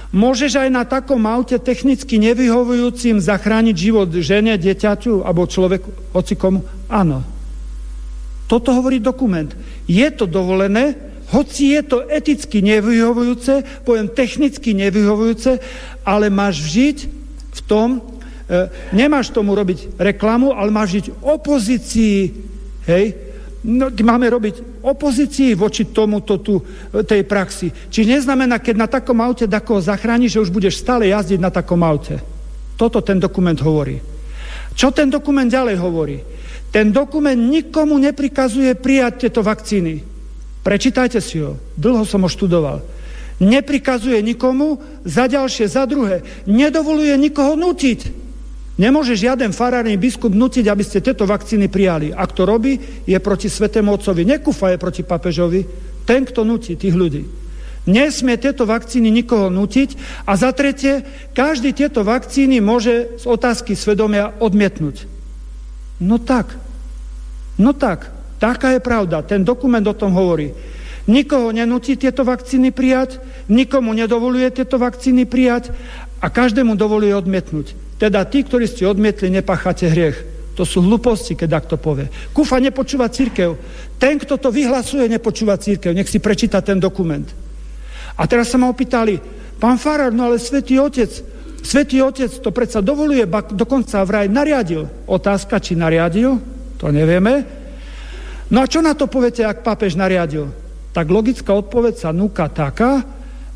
Môžeš aj na takom aute technicky nevyhovujúcim zachrániť život žene, dieťaťu alebo človeku, hoci komu? Áno. Toto hovorí dokument. Je to dovolené, hoci je to eticky nevyhovujúce, poviem technicky nevyhovujúce, ale máš žiť v tom, e, nemáš tomu robiť reklamu, ale máš žiť opozícii, hej, no, máme robiť opozícii voči tomuto tu, tej praxi. Či neznamená, keď na takom aute takoho zachráni, že už budeš stále jazdiť na takom aute. Toto ten dokument hovorí. Čo ten dokument ďalej hovorí? Ten dokument nikomu neprikazuje prijať tieto vakcíny. Prečítajte si ho. Dlho som ho študoval. Neprikazuje nikomu, za ďalšie, za druhé. Nedovoluje nikoho nutiť. Nemôže žiaden farárny biskup nutiť, aby ste tieto vakcíny prijali. Ak to robí, je proti svetému otcovi. Nekúfa je proti papežovi. Ten, kto nutí tých ľudí. Nesmie tieto vakcíny nikoho nutiť. A za tretie, každý tieto vakcíny môže z otázky svedomia odmietnúť. No tak. No tak. Taká je pravda. Ten dokument o tom hovorí. Nikoho nenutí tieto vakcíny prijať, nikomu nedovoluje tieto vakcíny prijať a každému dovoluje odmietnúť. Teda tí, ktorí ste odmietli, nepáchate hriech. To sú hlúposti, keď takto povie. Kufa nepočúva církev. Ten, kto to vyhlasuje, nepočúva církev. Nech si prečíta ten dokument. A teraz sa ma opýtali, pán Farar, no ale Svetý Otec, Svetý Otec to predsa dovoluje, ba dokonca vraj nariadil. Otázka, či nariadil, to nevieme. No a čo na to poviete, ak pápež nariadil? Tak logická odpoveď sa núka taká,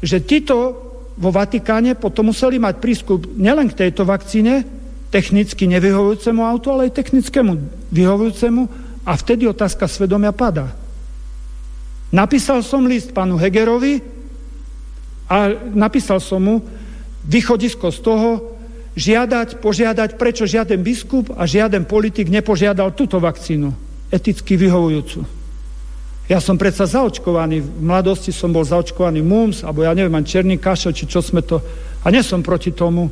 že títo vo Vatikáne potom museli mať prískup nielen k tejto vakcíne, technicky nevyhovujúcemu autu, ale aj technickému vyhovujúcemu a vtedy otázka svedomia pada. Napísal som list pánu Hegerovi a napísal som mu východisko z toho, žiadať, požiadať, prečo žiaden biskup a žiaden politik nepožiadal túto vakcínu, eticky vyhovujúcu. Ja som predsa zaočkovaný, v mladosti som bol zaočkovaný MUMS, alebo ja neviem, mám černý kašel, či čo sme to... A nie som proti tomu.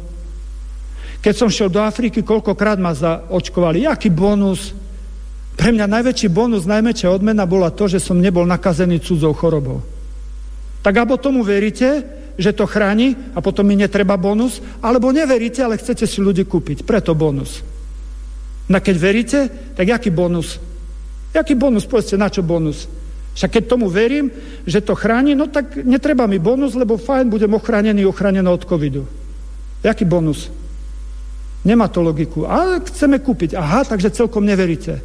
Keď som šiel do Afriky, koľkokrát ma zaočkovali. Jaký bonus? Pre mňa najväčší bonus, najväčšia odmena bola to, že som nebol nakazený cudzou chorobou. Tak alebo tomu veríte, že to chráni a potom mi netreba bonus, alebo neveríte, ale chcete si ľudí kúpiť. Preto bonus. No keď veríte, tak jaký bonus? Jaký bonus? Povedzte, na čo bonus? Však keď tomu verím, že to chráni, no tak netreba mi bonus, lebo fajn, budem ochránený, ochránená od covidu. Jaký bonus? Nemá to logiku. Ale chceme kúpiť. Aha, takže celkom neveríte.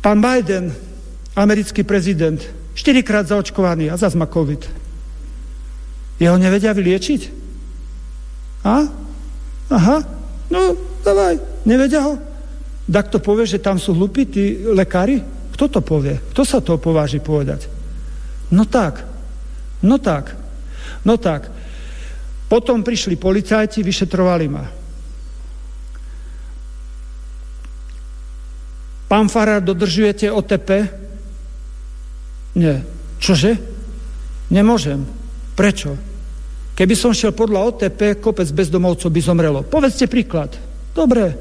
Pán Biden, americký prezident, štyrikrát zaočkovaný a zase má covid. Jeho nevedia vyliečiť? A? Aha, no, dávaj, nevedia ho? Tak to povie, že tam sú hlupí tí lekári? Kto to povie? Kto sa to pováži povedať? No tak, no tak, no tak. Potom prišli policajti, vyšetrovali ma. Pán Farar, dodržujete OTP? Nie. Čože? Nemôžem. Prečo? Keby som šiel podľa OTP, kopec bezdomovcov by zomrelo. Povedzte príklad. Dobre.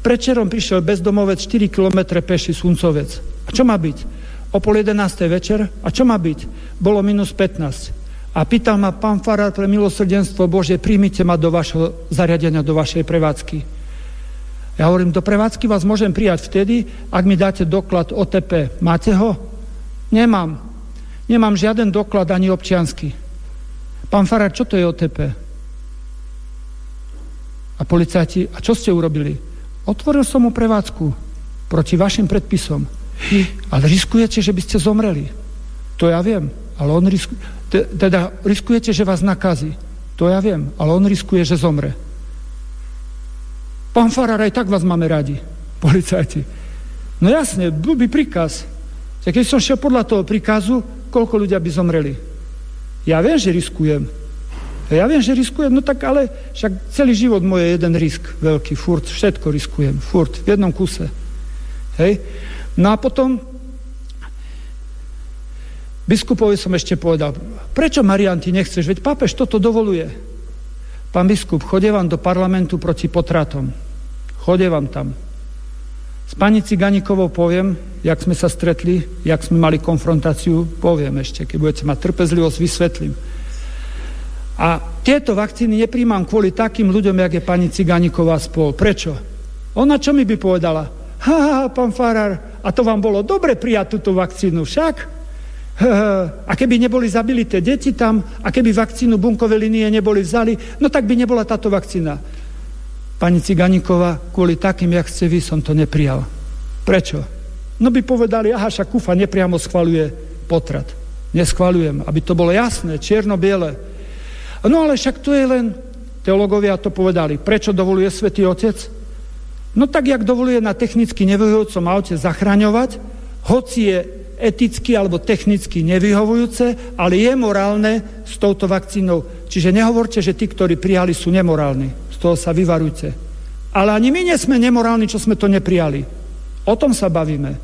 Prečerom prišiel bezdomovec 4 km peši Suncovec. A čo má byť? O pol jedenástej večer? A čo má byť? Bolo minus 15. A pýtal ma, pán Farad, pre milosrdenstvo Bože, príjmite ma do vašho zariadenia, do vašej prevádzky. Ja hovorím, do prevádzky vás môžem prijať vtedy, ak mi dáte doklad OTP. Máte ho? Nemám. Nemám žiaden doklad ani občiansky. Pán Farad, čo to je OTP? A policajti, a čo ste urobili? Otvoril som mu prevádzku proti vašim predpisom. Ale riskujete, že by ste zomreli. To ja viem, ale on riskuje, teda riskujete, že vás nakazí. To ja viem, ale on riskuje, že zomre. Pán Farar, aj tak vás máme radi, policajti. No jasne, blbý príkaz. keď som šiel podľa toho príkazu, koľko ľudia by zomreli. Ja viem, že riskujem. Ja viem, že riskujem, no tak ale však celý život môj je jeden risk veľký, furt, všetko riskujem, furt, v jednom kuse. Hej? No a potom biskupovi som ešte povedal, prečo Marian ty nechceš, veď pápež toto dovoluje. Pán biskup, vám do parlamentu proti potratom. vám tam. S pani Ciganikovou poviem, jak sme sa stretli, jak sme mali konfrontáciu, poviem ešte, keď budete mať trpezlivosť, vysvetlím. A tieto vakcíny nepríjmam kvôli takým ľuďom, jak je pani Ciganiková spol. Prečo? Ona čo mi by povedala? Ha, ha, ha pán Farar, a to vám bolo dobre prijať túto vakcínu však. A keby neboli zabilité deti tam, a keby vakcínu bunkové linie neboli vzali, no tak by nebola táto vakcína. Pani Ciganíková, kvôli takým, jak ste vy, som to neprijal. Prečo? No by povedali, aha, však Kufa nepriamo schvaluje potrat. Neschvalujem, aby to bolo jasné, čierno-biele. No ale však to je len, teologovia to povedali, prečo dovoluje Svetý Otec? No tak, jak dovoluje na technicky nevyhovujúcom aute zachraňovať, hoci je eticky alebo technicky nevyhovujúce, ale je morálne s touto vakcínou. Čiže nehovorte, že tí, ktorí prijali, sú nemorálni. Z toho sa vyvarujte. Ale ani my nie sme nemorálni, čo sme to neprijali. O tom sa bavíme.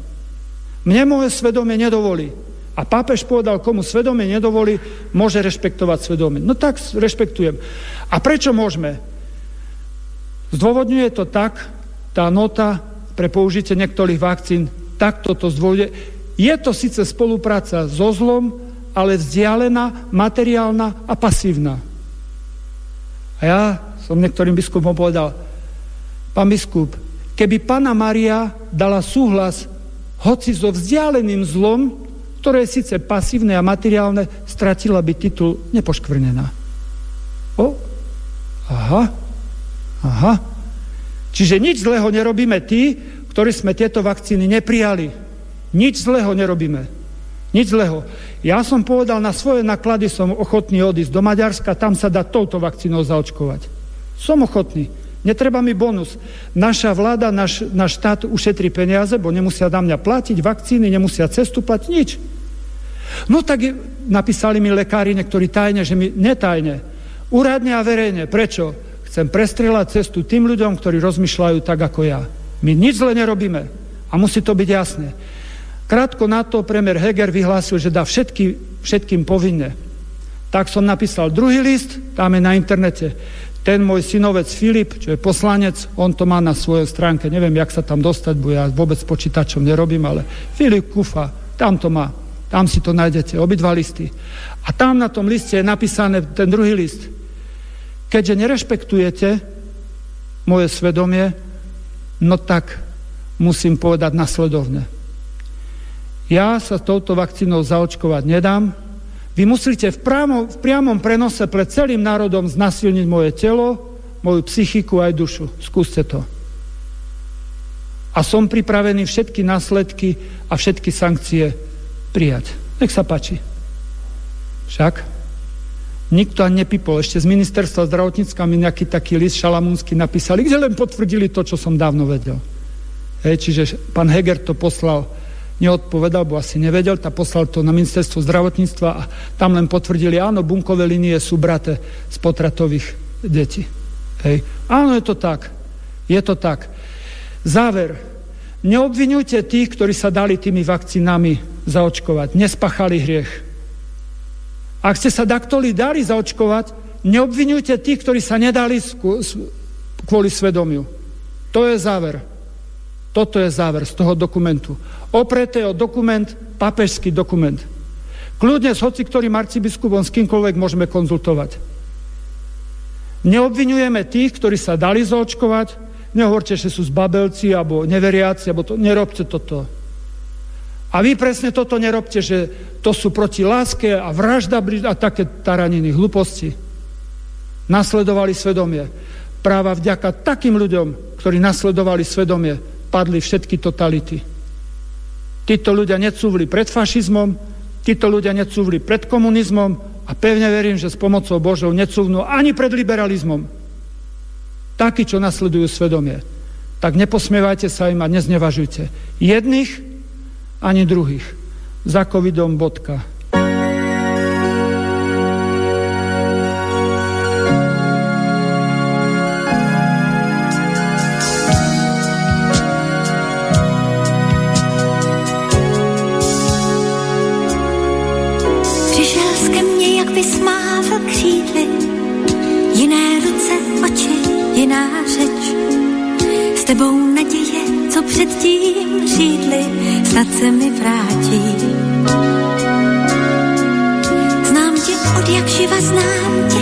Mne moje svedomie nedovolí. A pápež povedal, komu svedomie nedovolí, môže rešpektovať svedomie. No tak rešpektujem. A prečo môžeme? Zdôvodňuje to tak, tá nota pre použitie niektorých vakcín, takto to zdôvodňuje. Je to síce spolupráca so zlom, ale vzdialená, materiálna a pasívna. A ja som niektorým biskupom povedal, pán biskup, keby pána Maria dala súhlas hoci so vzdialeným zlom, ktoré je síce pasívne a materiálne, stratila by titul nepoškvrnená. O, aha, aha. Čiže nič zlého nerobíme tí, ktorí sme tieto vakcíny neprijali. Nič zlého nerobíme. Nič zlého. Ja som povedal, na svoje náklady som ochotný odísť do Maďarska, tam sa dá touto vakcínou zaočkovať. Som ochotný. Netreba mi bonus. Naša vláda, náš, náš štát ušetrí peniaze, bo nemusia na mňa platiť vakcíny, nemusia cestu platiť, nič. No tak napísali mi lekári niektorí tajne, že mi netajne. Úradne a verejne. Prečo? Chcem prestrelať cestu tým ľuďom, ktorí rozmýšľajú tak ako ja. My nič zle nerobíme. A musí to byť jasné. Krátko na to premiér Heger vyhlásil, že dá všetky, všetkým povinne. Tak som napísal druhý list, tam je na internete. Ten môj synovec Filip, čo je poslanec, on to má na svojej stránke. Neviem, jak sa tam dostať, bo ja vôbec počítačom nerobím, ale Filip Kufa, tam to má. Tam si to nájdete, obidva listy. A tam na tom liste je napísané ten druhý list. Keďže nerešpektujete moje svedomie, no tak musím povedať nasledovne. Ja sa touto vakcínou zaočkovať nedám. Vy musíte v, prámo, v priamom prenose pred celým národom znasilniť moje telo, moju psychiku aj dušu. Skúste to. A som pripravený všetky následky a všetky sankcie prijať. Nech sa páči. Však nikto ani nepipol. Ešte z ministerstva zdravotnícka mi nejaký taký list šalamúnsky napísali, kde len potvrdili to, čo som dávno vedel. Hej, čiže pán Heger to poslal, neodpovedal, bo asi nevedel, tak poslal to na ministerstvo zdravotníctva a tam len potvrdili, áno, bunkové linie sú brate z potratových detí. Hej. Áno, je to tak. Je to tak. Záver. Neobvinujte tých, ktorí sa dali tými vakcínami zaočkovať. Nespachali hriech. Ak ste sa daktoli dali zaočkovať, neobvinujte tých, ktorí sa nedali kvôli svedomiu. To je záver. Toto je záver z toho dokumentu. Opreté o dokument, papežský dokument. Kľudne s hoci ktorým arcibiskupom, s kýmkoľvek môžeme konzultovať. Neobvinujeme tých, ktorí sa dali zaočkovať, Nehovorte, že sú zbabelci alebo neveriaci, alebo to, nerobte toto. A vy presne toto nerobte, že to sú proti láske a vražda a také taraniny, hlúposti. Nasledovali svedomie. Práva vďaka takým ľuďom, ktorí nasledovali svedomie, padli všetky totality. Títo ľudia necúvli pred fašizmom, títo ľudia necúvli pred komunizmom a pevne verím, že s pomocou Božou necúvnú ani pred liberalizmom takí, čo nasledujú svedomie, tak neposmievajte sa im a neznevažujte. Jedných ani druhých. Za covidom bodka. Tebou naděje, co předtím řídli, snad se mi vrátí. Znám tě od jak živa, znám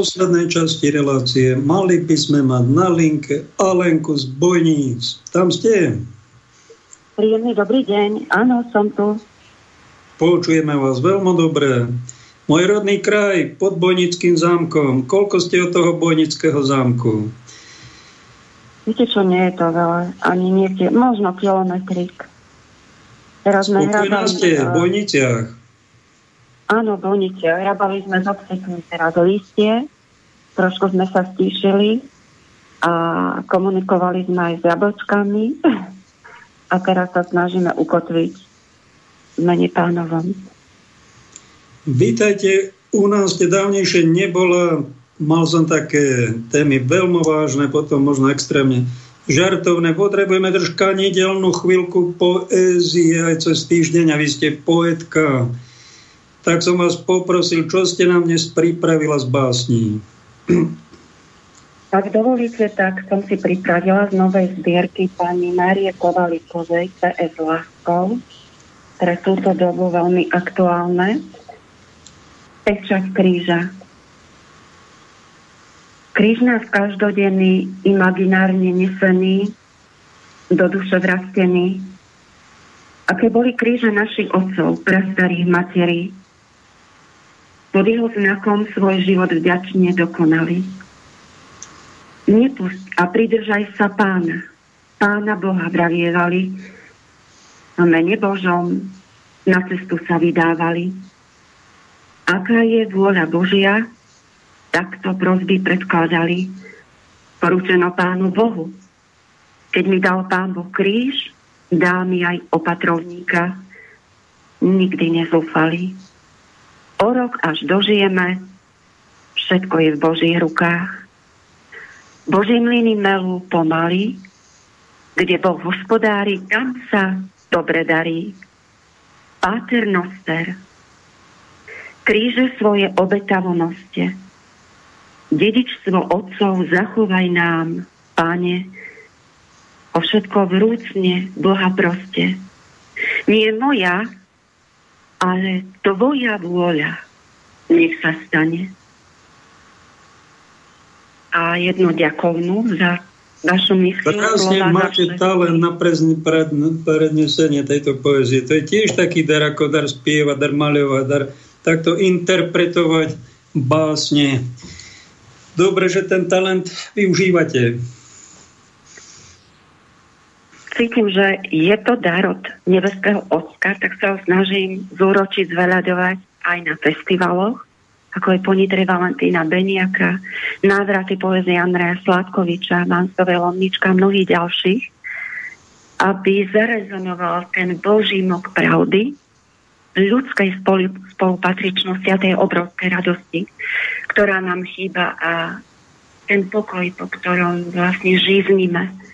poslednej časti relácie. Mali by sme mať na linke Alenku z Bojníc. Tam ste? Príjemný dobrý deň. Áno, som tu. Počujeme vás veľmi dobre. Môj rodný kraj pod Bojnickým zámkom. Koľko ste od toho Bojnického zámku? Viete čo, nie je to veľa. Ani nie tie, možno kilometrík. Teraz Spokojná ste v Bojniciach? Áno, Bonice. Hrabali sme z obcekom teraz listie, trošku sme sa stíšili a komunikovali sme aj s jablčkami a teraz sa snažíme ukotviť v mene pánovom. Vítajte, u nás ste dávnejšie nebola, mal som také témy veľmi vážne, potom možno extrémne žartovné. Potrebujeme troška nedelnú chvíľku poézie aj cez týždeň a vy ste poetka tak som vás poprosil, čo ste nám dnes pripravila z básní. Ak dovolíte, tak som si pripravila z novej zbierky pani Márie Kovalíkovej PS Láskou pre túto dobu veľmi aktuálne. Pečať kríža. Kríž nás každodenný, imaginárne nesený, do duše vrastený. Aké boli kríže našich otcov, prastarých materí, pod jeho znakom svoj život vďačne dokonali. Nepust a pridržaj sa pána. Pána Boha vravievali. V mene Božom na cestu sa vydávali. Aká je vôľa Božia, takto prosby predkladali. Poručeno pánu Bohu. Keď mi dal pán Boh kríž, dá mi aj opatrovníka. Nikdy nezúfali o rok až dožijeme, všetko je v Božích rukách. Boží mlyny melú pomaly, kde Boh hospodári, tam sa dobre darí. Páter Noster, kríže svoje obetavo noste. Dedičstvo otcov zachovaj nám, Páne, o všetko vrúcne Boha proste. Nie moja, ale tvoja vôľa nech sa stane. A jedno ďakovnú za vašu myslu. Krásne máte naše... talent na pred, prednesenie tejto poezie. To je tiež taký dar, ako dar spievať, dar maľovať, dar takto interpretovať básne. Dobre, že ten talent využívate cítim, že je to dar od nebeského ocka, tak sa ho snažím zúročiť, zveľadovať aj na festivaloch, ako je Ponitre Valentína Beniaka, návraty poezie Andreja Sladkoviča, Mansové Lomnička a mnohých ďalších, aby zarezonoval ten Boží mok pravdy, ľudskej spolupatričnosti a tej obrovskej radosti, ktorá nám chýba a ten pokoj, po ktorom vlastne živníme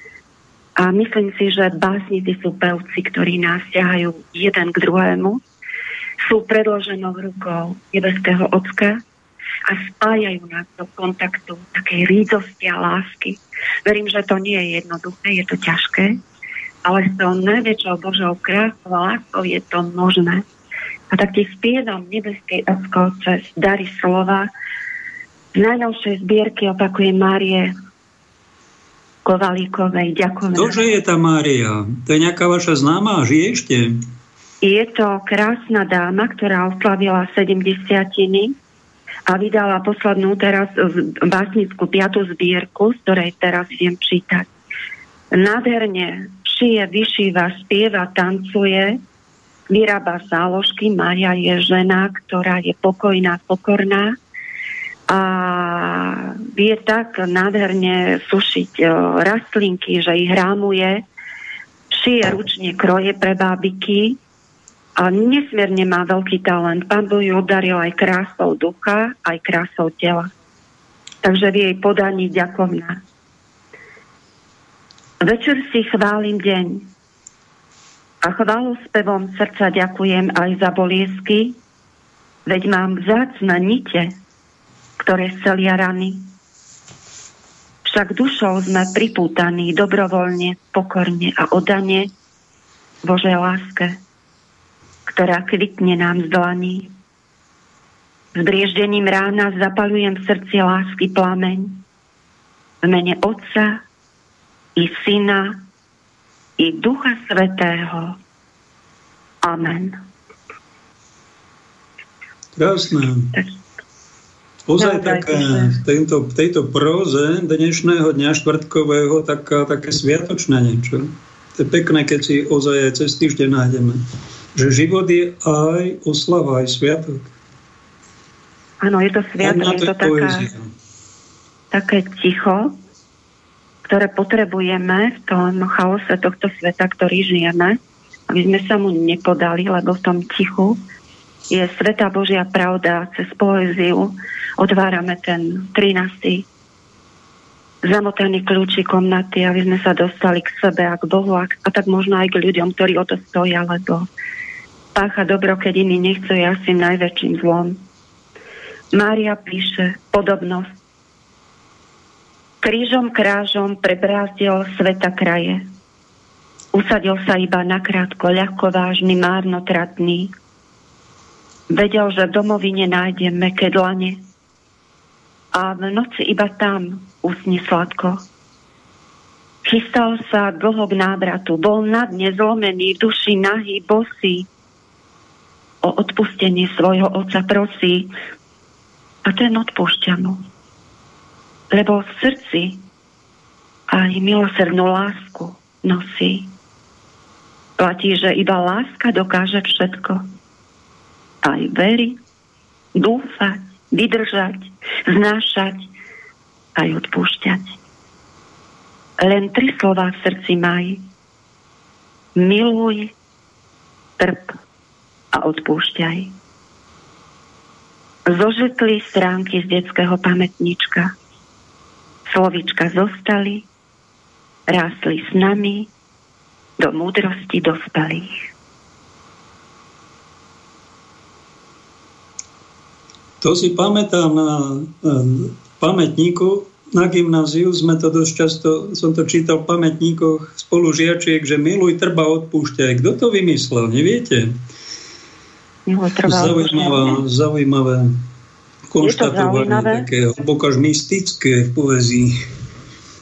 a myslím si, že básnici sú pevci, ktorí nás ťahajú jeden k druhému, sú predloženou rukou nebeského ocka a spájajú nás do kontaktu takej rídosti a lásky. Verím, že to nie je jednoduché, je to ťažké, ale s tou najväčšou Božou krásou a láskou je to možné. A tak ti spievam nebeskej Ocko cez dary slova z najnovšej zbierky opakuje Márie Kovalíkovej. Ďakujem. Ktože je tá Mária? To je nejaká vaša známa? Žije ešte? Je to krásna dáma, ktorá oslavila 70 a vydala poslednú teraz básnickú piatú zbierku, z ktorej teraz viem čítať. Nádherne šije, vyšíva, spieva, tancuje, vyrába záložky. Maria je žena, ktorá je pokojná, pokorná a vie tak nádherne sušiť e, rastlinky, že ich hrámuje, šije ručne kroje pre bábiky a nesmierne má veľký talent. Pán Boh ju udaril aj krásou ducha, aj krásou tela. Takže v jej podaní ďakovná. Večer si chválim deň a chválu spevom srdca ďakujem aj za boliesky, veď mám vzácne nite, ktoré celia rany. Však dušou sme pripútaní dobrovoľne, pokorne a odane Božej láske, ktorá kvitne nám z dlaní. S brieždením rána zapalujem v srdci lásky plameň v mene Otca i Syna i Ducha Svetého. Amen. Krásne. Tak. Ozaj také, v tejto, v tejto próze dnešného dňa štvrtkového taká, také sviatočné niečo. To je pekné, keď si ozaj aj cez týždeň nájdeme. Že život je aj oslava, aj sviatok. Áno, je to sviatok, je to taká, také ticho, ktoré potrebujeme v tom chaose tohto sveta, ktorý žijeme, aby sme sa mu nepodali, lebo v tom tichu je Sveta Božia pravda cez poéziu. Otvárame ten 13. zamotaný kľúči komnaty, aby sme sa dostali k sebe a k Bohu a, a tak možno aj k ľuďom, ktorí o to stoja, lebo pácha dobro, keď iní nechcú, je asi najväčším zlom. Mária píše podobnosť. Krížom krážom prebrázdil sveta kraje. Usadil sa iba nakrátko, ľahko vážny, márnotratný, Vedel, že domovine nájde meké dlane a v noci iba tam usne sladko. Chystal sa dlho k návratu, bol na dne zlomený, duši nahý, bosý. O odpustenie svojho otca prosí a ten odpúšťa mu. Lebo v srdci aj milosrdnú lásku nosí. Platí, že iba láska dokáže všetko aj veriť, dúfať, vydržať, znášať, aj odpúšťať. Len tri slova v srdci maj. Miluj, trp a odpúšťaj. Zožetli stránky z detského pamätnička. Slovička zostali, rástli s nami do múdrosti dospelých. To si pamätám na, pamätníku na gymnáziu sme to dosť často, som to čítal v pamätníkoch spolužiačiek, že miluj, trba, odpúšťaj. Kto to vymyslel, neviete? Zaujímavé, zaujímavé konštatovanie, také hlboko až mystické v poezii.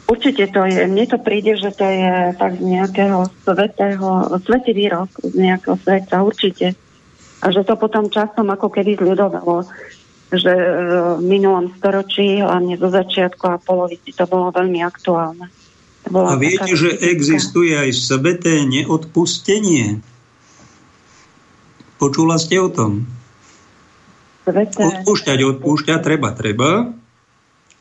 Určite to je, mne to príde, že to je tak z nejakého svetého, svetý výrok z nejakého sveta, určite. A že to potom časom ako keby zľudovalo že e, v minulom storočí, hlavne zo začiatku a polovici, to bolo veľmi aktuálne. a viete, že fyzická. existuje aj sveté neodpustenie? Počula ste o tom? Sveté... Odpúšťať, odpúšťať, treba, treba.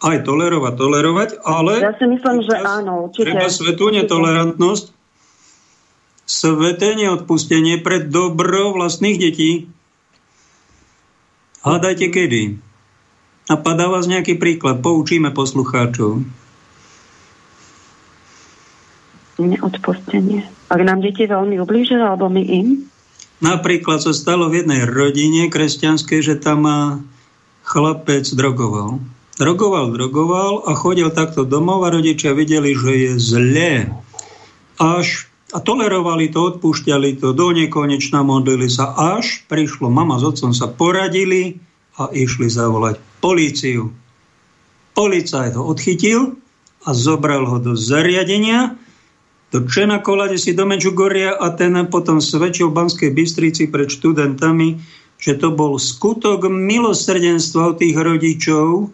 Aj tolerovať, tolerovať, ale... Ja si myslím, že áno, určite. Treba svetú netolerantnosť, sveté neodpustenie pre dobro vlastných detí. Hľadajte kedy. padá vás nejaký príklad, poučíme poslucháčov. Neodpustenie. Ak nám deti veľmi ublížili, alebo my im? Napríklad sa stalo v jednej rodine kresťanskej, že tam chlapec drogoval. Drogoval, drogoval a chodil takto domov a rodičia videli, že je zlé. Až A tolerovali to, odpúšťali to, do nekonečna modlili sa, až prišlo, mama s otcom sa poradili a išli zavolať políciu. Policajt ho odchytil a zobral ho do zariadenia, do Čenakola, kde si do Mečugoria a ten potom svedčil v Banskej Bystrici pred študentami, že to bol skutok milosrdenstva od tých rodičov,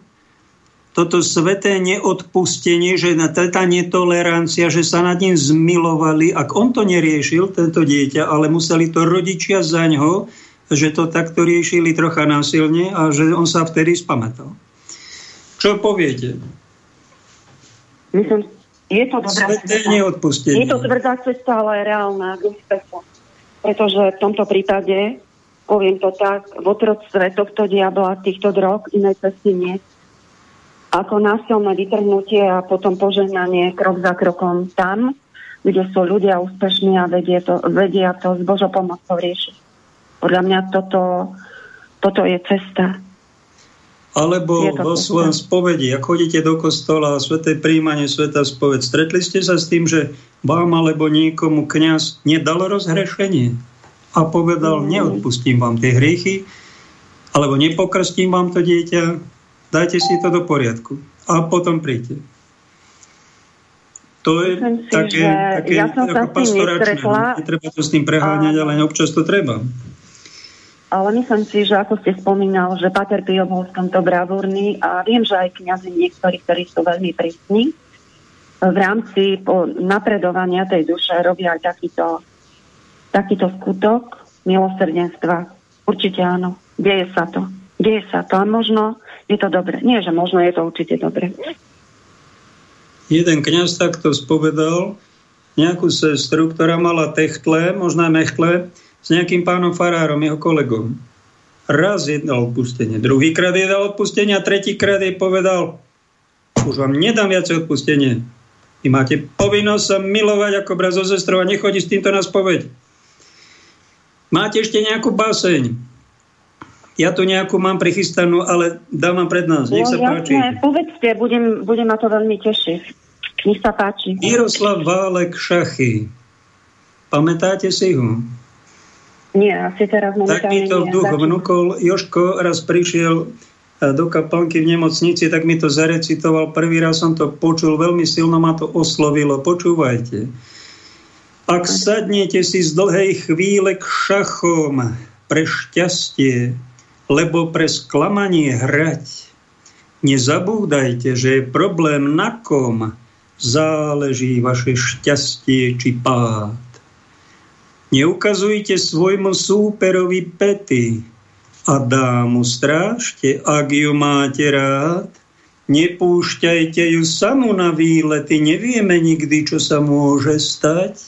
toto sveté neodpustenie, že tá netolerancia, že sa nad ním zmilovali, ak on to neriešil, tento dieťa, ale museli to rodičia za ňo, že to takto riešili trocha násilne a že on sa vtedy spamätal. Čo poviete? Myslím, je to dobrá Sveté neodpustenie. Je to tvrdá cesta, ale je reálna k úspechu. Pretože v tomto prípade, poviem to tak, v otroctve tohto diabla, týchto drog, inej cesty nie ako násilné vytrhnutie a potom požehnanie krok za krokom tam, kde sú ľudia úspešní a vedie to, vedia to s Božou pomocou riešiť. Podľa mňa toto, toto je cesta. Alebo vo svojom spovedi, ak chodíte do kostola a sveté príjmanie, sveta spoved, stretli ste sa s tým, že vám alebo niekomu kňaz nedal rozhrešenie a povedal, neodpustím vám tie hriechy, alebo nepokrstím vám to dieťa, Dajte si to do poriadku a potom príďte. To je Myslím také, si, také ja som ako pastoračné. Netreba to s tým preháňať, a... ale občas to treba. Ale myslím si, že ako ste spomínal, že Pater Pio bol v tomto bravúrny a viem, že aj kniazy niektorí, ktorí sú veľmi prísni, v rámci napredovania tej duše robia aj takýto, takýto skutok milosrdenstva. Určite áno. Deje sa to. Deje sa to. A možno je to dobre. Nie, že možno je to určite dobre. Jeden kniaz takto spovedal nejakú sestru, ktorá mala techtle, možná mechtle, s nejakým pánom farárom, jeho kolegom. Raz jedno odpustenie, druhýkrát je dal odpustenie a tretíkrát jej povedal, už vám nedám viac odpustenie. Vy máte povinnosť sa milovať ako brat so nechodí s týmto na spoveď. Máte ešte nejakú báseň? Ja tu nejakú mám prichystanú, ale dávam pred nás. Nech no, sa páči. Povedzte, budem, budem ma to veľmi tešiť. Nech sa páči. Miroslav Válek Šachy. Pamätáte si ho? Nie, asi teraz momentálne Tak mi to v duch vnúkol. Joško raz prišiel e, do kaplnky v nemocnici, tak mi to zarecitoval. Prvý raz som to počul, veľmi silno ma to oslovilo. Počúvajte. Ak sadnete si z dlhej chvíle k šachom pre šťastie, lebo pre sklamanie hrať. Nezabúdajte, že je problém na kom záleží vaše šťastie či pád. Neukazujte svojmu súperovi pety a dámu strážte, ak ju máte rád. Nepúšťajte ju samu na výlety, nevieme nikdy, čo sa môže stať.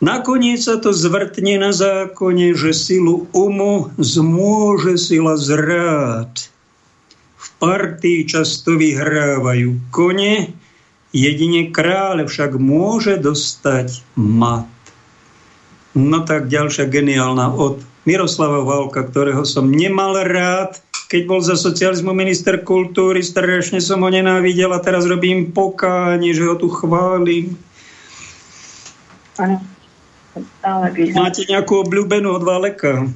Nakoniec sa to zvrtne na zákone, že silu umu zmôže sila zrád. V partii často vyhrávajú kone, jedine kráľ však môže dostať mat. No tak ďalšia geniálna od Miroslava Valka, ktorého som nemal rád, keď bol za socializmu minister kultúry, strašne som ho nenávidel a teraz robím pokánie, že ho tu chválim. Ano. Máte nejakú obľúbenú od Valeka?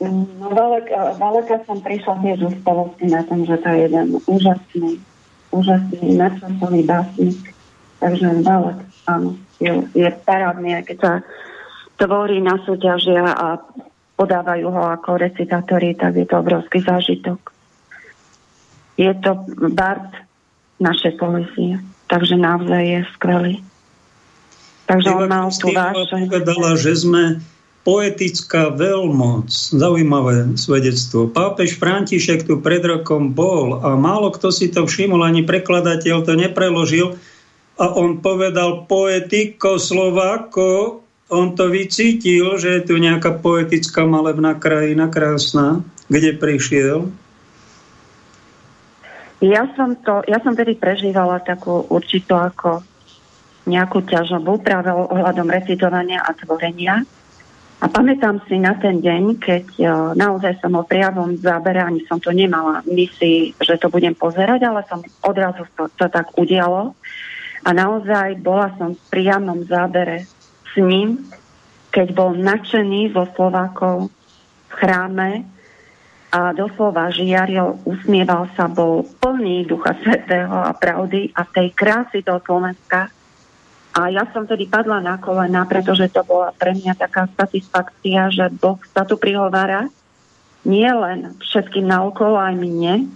No, Valeka, Valeka som prišla tiež úspavosti na tom, že to je jeden úžasný, úžasný nadčasový básnik. Takže Valek, áno, je, je parádny, keď sa tvorí na súťažia a podávajú ho ako recitátori, tak je to obrovský zážitok. Je to bard našej poezie, takže naozaj je skvelý. Takže on mal tú povedala, že sme poetická veľmoc. Zaujímavé svedectvo. Pápež František tu pred rokom bol a málo kto si to všimol, ani prekladateľ to nepreložil a on povedal poetiko Slováko, on to vycítil, že je tu nejaká poetická malebná krajina krásna, kde prišiel. Ja som, to, ja som tedy prežívala takú určitú ako nejakú ťažobu práve ohľadom recitovania a tvorenia. A pamätám si na ten deň, keď uh, naozaj som o priavom zábere, ani som to nemala mysli, že to budem pozerať, ale som odrazu to, to tak udialo. A naozaj bola som v priamom zábere s ním, keď bol nadšený zo Slovákov v chráme a doslova žiaril, usmieval sa, bol plný Ducha Svetého a pravdy a tej krásy do Slovenska. A ja som tedy padla na kolena, pretože to bola pre mňa taká satisfakcia, že Boh sa tu prihovára nie len všetkým naokolo, aj mne,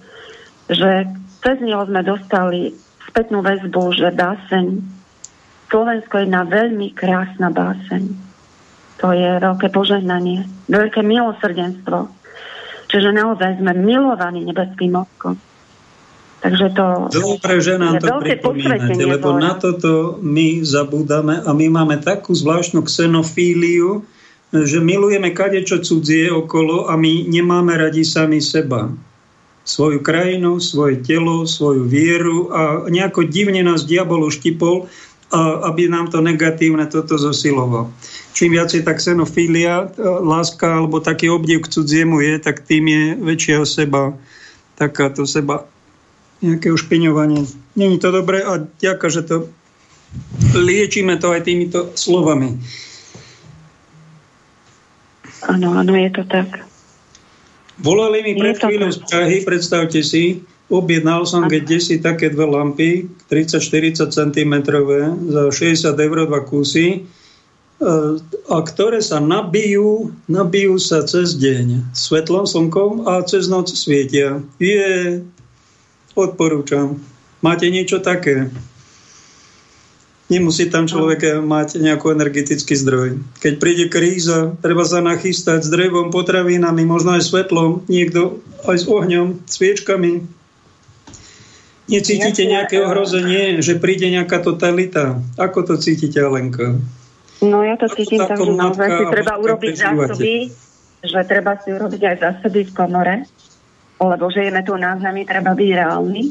že cez neho sme dostali spätnú väzbu, že báseň Slovensko je na veľmi krásna báseň. To je veľké požehnanie, veľké milosrdenstvo. Čiže naozaj sme milovaní nebeským mozkom. Takže to Dobre, že nám to pripomínate, lebo na toto my zabúdame a my máme takú zvláštnu xenofíliu, že milujeme kadečo cudzie okolo a my nemáme radi sami seba svoju krajinu, svoje telo, svoju vieru a nejako divne nás diabol uštipol, aby nám to negatívne toto zosiloval. Čím viacej tá xenofília, láska alebo taký obdiv k cudziemu je, tak tým je väčšia seba, takáto seba nejaké ušpiňovanie. Není to dobré a ďaká, že to liečíme to aj týmito slovami. Áno, áno, je to tak. Volali mi pred chvíľou z Prahy, predstavte si, objednal som keď desi také dve lampy, 30-40 cm za 60 eur dva kusy, e, a ktoré sa nabijú, nabijú sa cez deň svetlom, slnkom a cez noc svietia. Je, odporúčam. Máte niečo také? Nemusí tam človek mať nejaký energetický zdroj. Keď príde kríza, treba sa nachystať s drevom, potravinami, možno aj svetlom, niekto aj s ohňom, sviečkami. Necítite nejaké ohrozenie, že príde nejaká totalita? Ako to cítite, Alenka? No ja to cítim tak, že naozaj si treba urobiť zásoby, že treba si urobiť aj zásoby v komore, lebo žijeme tu na zemi, treba byť reálny.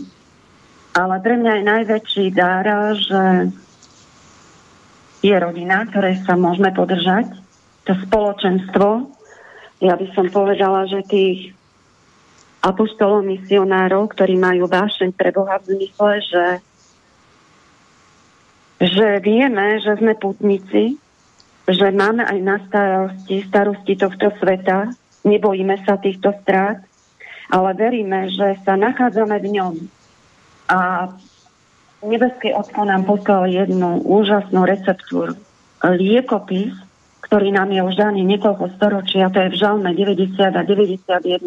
Ale pre mňa je najväčší dára, že je rodina, ktorej sa môžeme podržať, to spoločenstvo. Ja by som povedala, že tých apoštolov misionárov, ktorí majú vášeň pre Boha v zmysle, že, že vieme, že sme putníci, že máme aj na starosti, starosti tohto sveta, nebojíme sa týchto strát, ale veríme, že sa nachádzame v ňom. A nebeský otko nám poslal jednu úžasnú receptúru. Liekopis, ktorý nám je už daný niekoľko storočí, a to je v Žalme 90 a 91,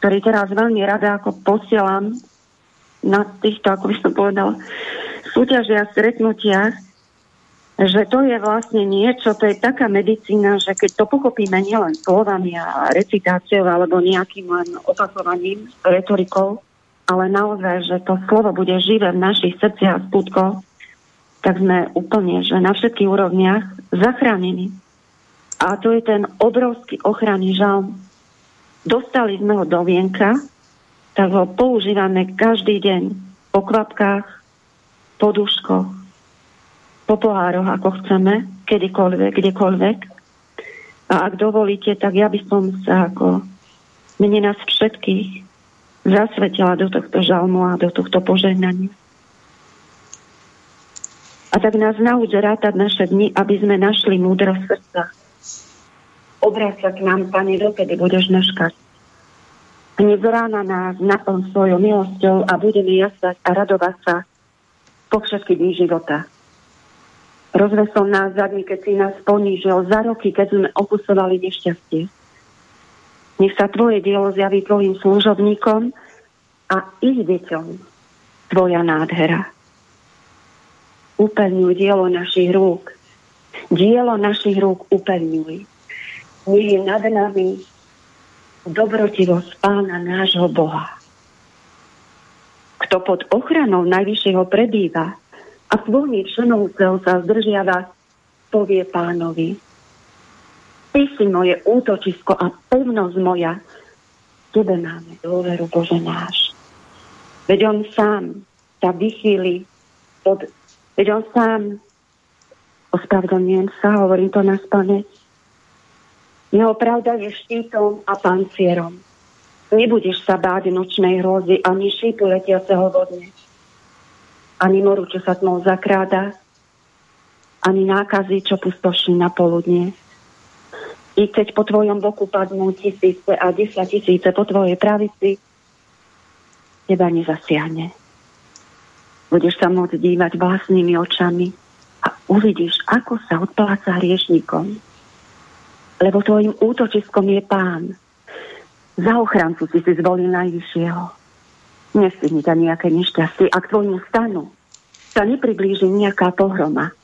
ktorý teraz veľmi rada ako posielam na týchto, ako by som povedal, súťažiach, stretnutiach, že to je vlastne niečo, to je taká medicína, že keď to pochopíme nielen slovami a recitáciou alebo nejakým len opakovaním, retorikou, ale naozaj, že to slovo bude živé v našich srdciach a skutkoch, tak sme úplne, že na všetkých úrovniach zachránení. A to je ten obrovský ochranný žal. Dostali sme ho do vienka, tak ho používame každý deň po kvapkách, po duškoch, po pohároch, ako chceme, kedykoľvek, kdekoľvek. A ak dovolíte, tak ja by som sa ako mene nás všetkých zasvetila do tohto žalmu a do tohto požehnania. A tak nás nauč rátať naše dni, aby sme našli múdro srdca. Obráť sa k nám, Pane, dokedy budeš meškať. Dnes rána nás naplň svojou milosťou a budeme jasať a radovať sa po všetky dní života. Rozvesol nás za dní, keď si nás ponížil, za roky, keď sme opusovali nešťastie nech sa tvoje dielo zjaví tvojim služobníkom a ich deťom tvoja nádhera. Upevňuj dielo našich rúk. Dielo našich rúk upevňuj. Nech je nad nami dobrotivosť Pána nášho Boha. Kto pod ochranou Najvyššieho prebýva a svojich členúceho sa zdržiava, povie pánovi, Ty si moje útočisko a pevnosť moja. Tebe máme dôveru, Bože náš. Veď on sám sa vychýli pod... Veď on sám ospravedlňujem sa, hovorím to na spameť. Jeho pravda je štítom a pancierom. Nebudeš sa báť nočnej hrozy ani šípu letiaceho vodne. Ani moru, čo sa tmou zakráda, ani nákazy, čo pustoší na poludne. I keď po tvojom boku padnú tisíce a desať tisíce po tvojej pravici, teba nezasiahne. Budeš sa môcť dívať vlastnými očami a uvidíš, ako sa odpláca hriešnikom. Lebo tvojim útočiskom je pán. Za ochrancu si si zvolil najvyššieho. Nestihni ťa nejaké nešťastie a k tvojmu stanu sa nepriblíži nejaká pohroma.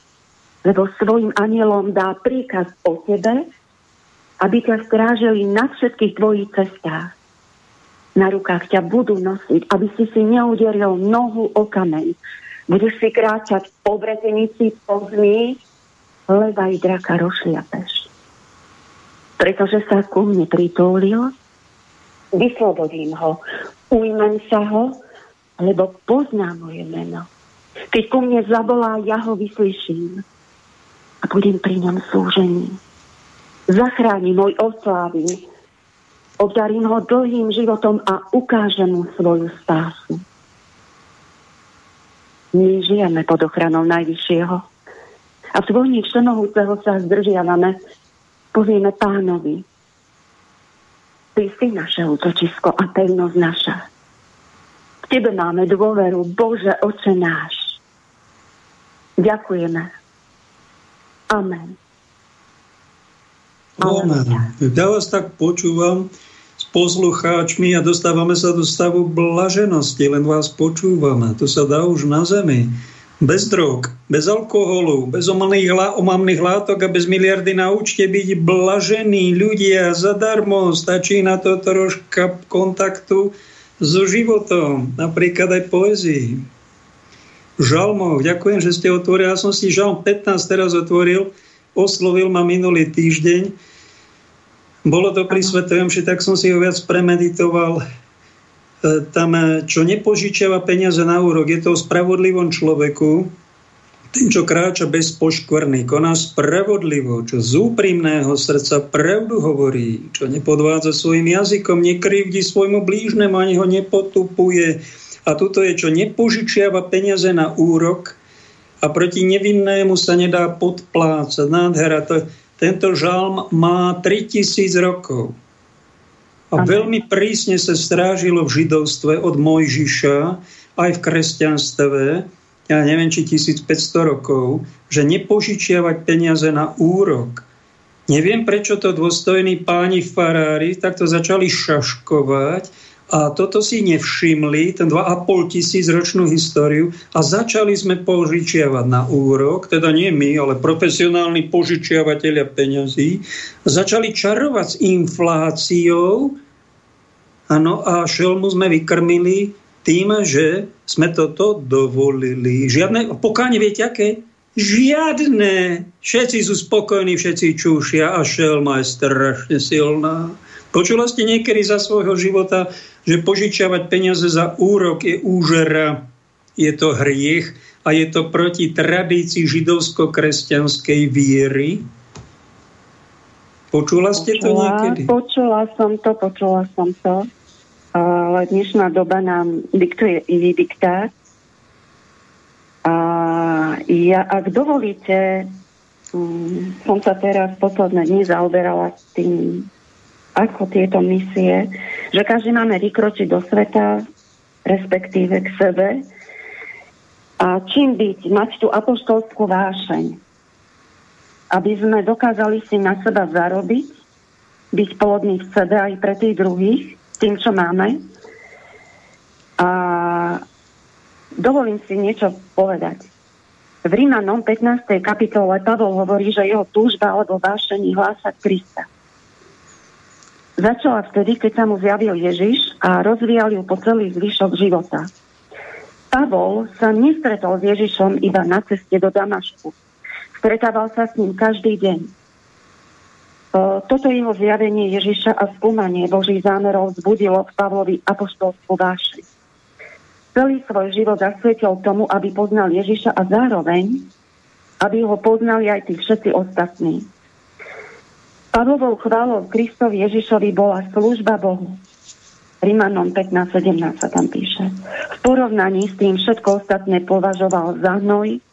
Lebo svojim anielom dá príkaz o tebe, aby ťa strážili na všetkých tvojich cestách. Na rukách ťa budú nosiť, aby si si neuderil nohu o kameň. Budeš si kráčať po vretenici, po zmi, leda i draka rošliapeš. Pretože sa ku mne pritúlil, vyslobodím ho, ujmem sa ho, lebo poznám moje meno. Keď ku mne zavolá, ja ho vyslyším a budem pri ňom súžení zachráni môj oslávim, obdarím ho dlhým životom a ukážem mu svoju spásu. My žijeme pod ochranou Najvyššieho a v tvojni všemohúceho sa zdržiavame, povieme pánovi, Ty si naše útočisko a pevnosť naša. V Tebe máme dôveru, Bože, Oče náš. Ďakujeme. Amen. Amen. Ja vás tak počúvam s poslucháčmi a dostávame sa do stavu blaženosti, len vás počúvame. To sa dá už na zemi. Bez drog, bez alkoholu, bez omamných látok a bez miliardy na účte byť blažení ľudia zadarmo. Stačí na to troška kontaktu so životom, napríklad aj poezii. Žalmov, ďakujem, že ste otvorili. Ja som si žalm 15 teraz otvoril oslovil ma minulý týždeň. Bolo to pri Svetovém, že tak som si ho viac premeditoval. E, tam, e, čo nepožičiava peniaze na úrok, je to o spravodlivom človeku, ten, čo kráča bez poškvrny, koná spravodlivo, čo z úprimného srdca pravdu hovorí, čo nepodvádza svojim jazykom, nekrivdí svojmu blížnemu, ani ho nepotupuje. A tuto je, čo nepožičiava peniaze na úrok, a proti nevinnému sa nedá podplácať. Nádhera. To, tento žalm má 3000 rokov. A veľmi prísne sa strážilo v židovstve od Mojžiša, aj v kresťanstve, ja neviem, či 1500 rokov, že nepožičiavať peniaze na úrok. Neviem, prečo to dôstojní páni farári takto začali šaškovať a toto si nevšimli, ten 2,5 tisíc ročnú históriu a začali sme požičiavať na úrok, teda nie my, ale profesionálni požičiavateľia peňazí, začali čarovať s infláciou ano, a šelmu sme vykrmili tým, že sme toto dovolili. Žiadne, pokáne viete aké? Žiadne. Všetci sú spokojní, všetci čúšia a šelma je strašne silná. Počula ste niekedy za svojho života, že požičiavať peniaze za úrok je úžera, je to hriech a je to proti tradícii židovsko-kresťanskej viery? Počula ste počula, to niekedy? Počula som to, počula som to. Ale dnešná doba nám diktuje iný diktát. A ja, ak dovolíte, mm, som sa teraz posledné dni zaoberala s tým ako tieto misie, že každý máme vykročiť do sveta, respektíve k sebe a čím byť, mať tú apoštolskú vášeň, aby sme dokázali si na seba zarobiť, byť plodní v sebe aj pre tých druhých, tým, čo máme. A dovolím si niečo povedať. V Rímanom 15. kapitole Pavol hovorí, že jeho túžba alebo vášení hlásať Krista. Začala vtedy, keď sa mu zjavil Ježiš a rozvíjal ju po celý zvyšok života. Pavol sa nestretol s Ježišom iba na ceste do Damašku. Stretával sa s ním každý deň. Toto jeho zjavenie Ježiša a skúmanie Božích zámerov vzbudilo v Pavlovi apoštolskú vášeň. Celý svoj život zasvietil tomu, aby poznal Ježiša a zároveň, aby ho poznali aj tí všetci ostatní. Pavlovou chválou Kristovi Ježišovi bola služba Bohu. Rimanom 15.17 sa tam píše. V porovnaní s tým všetko ostatné považoval za hnoj,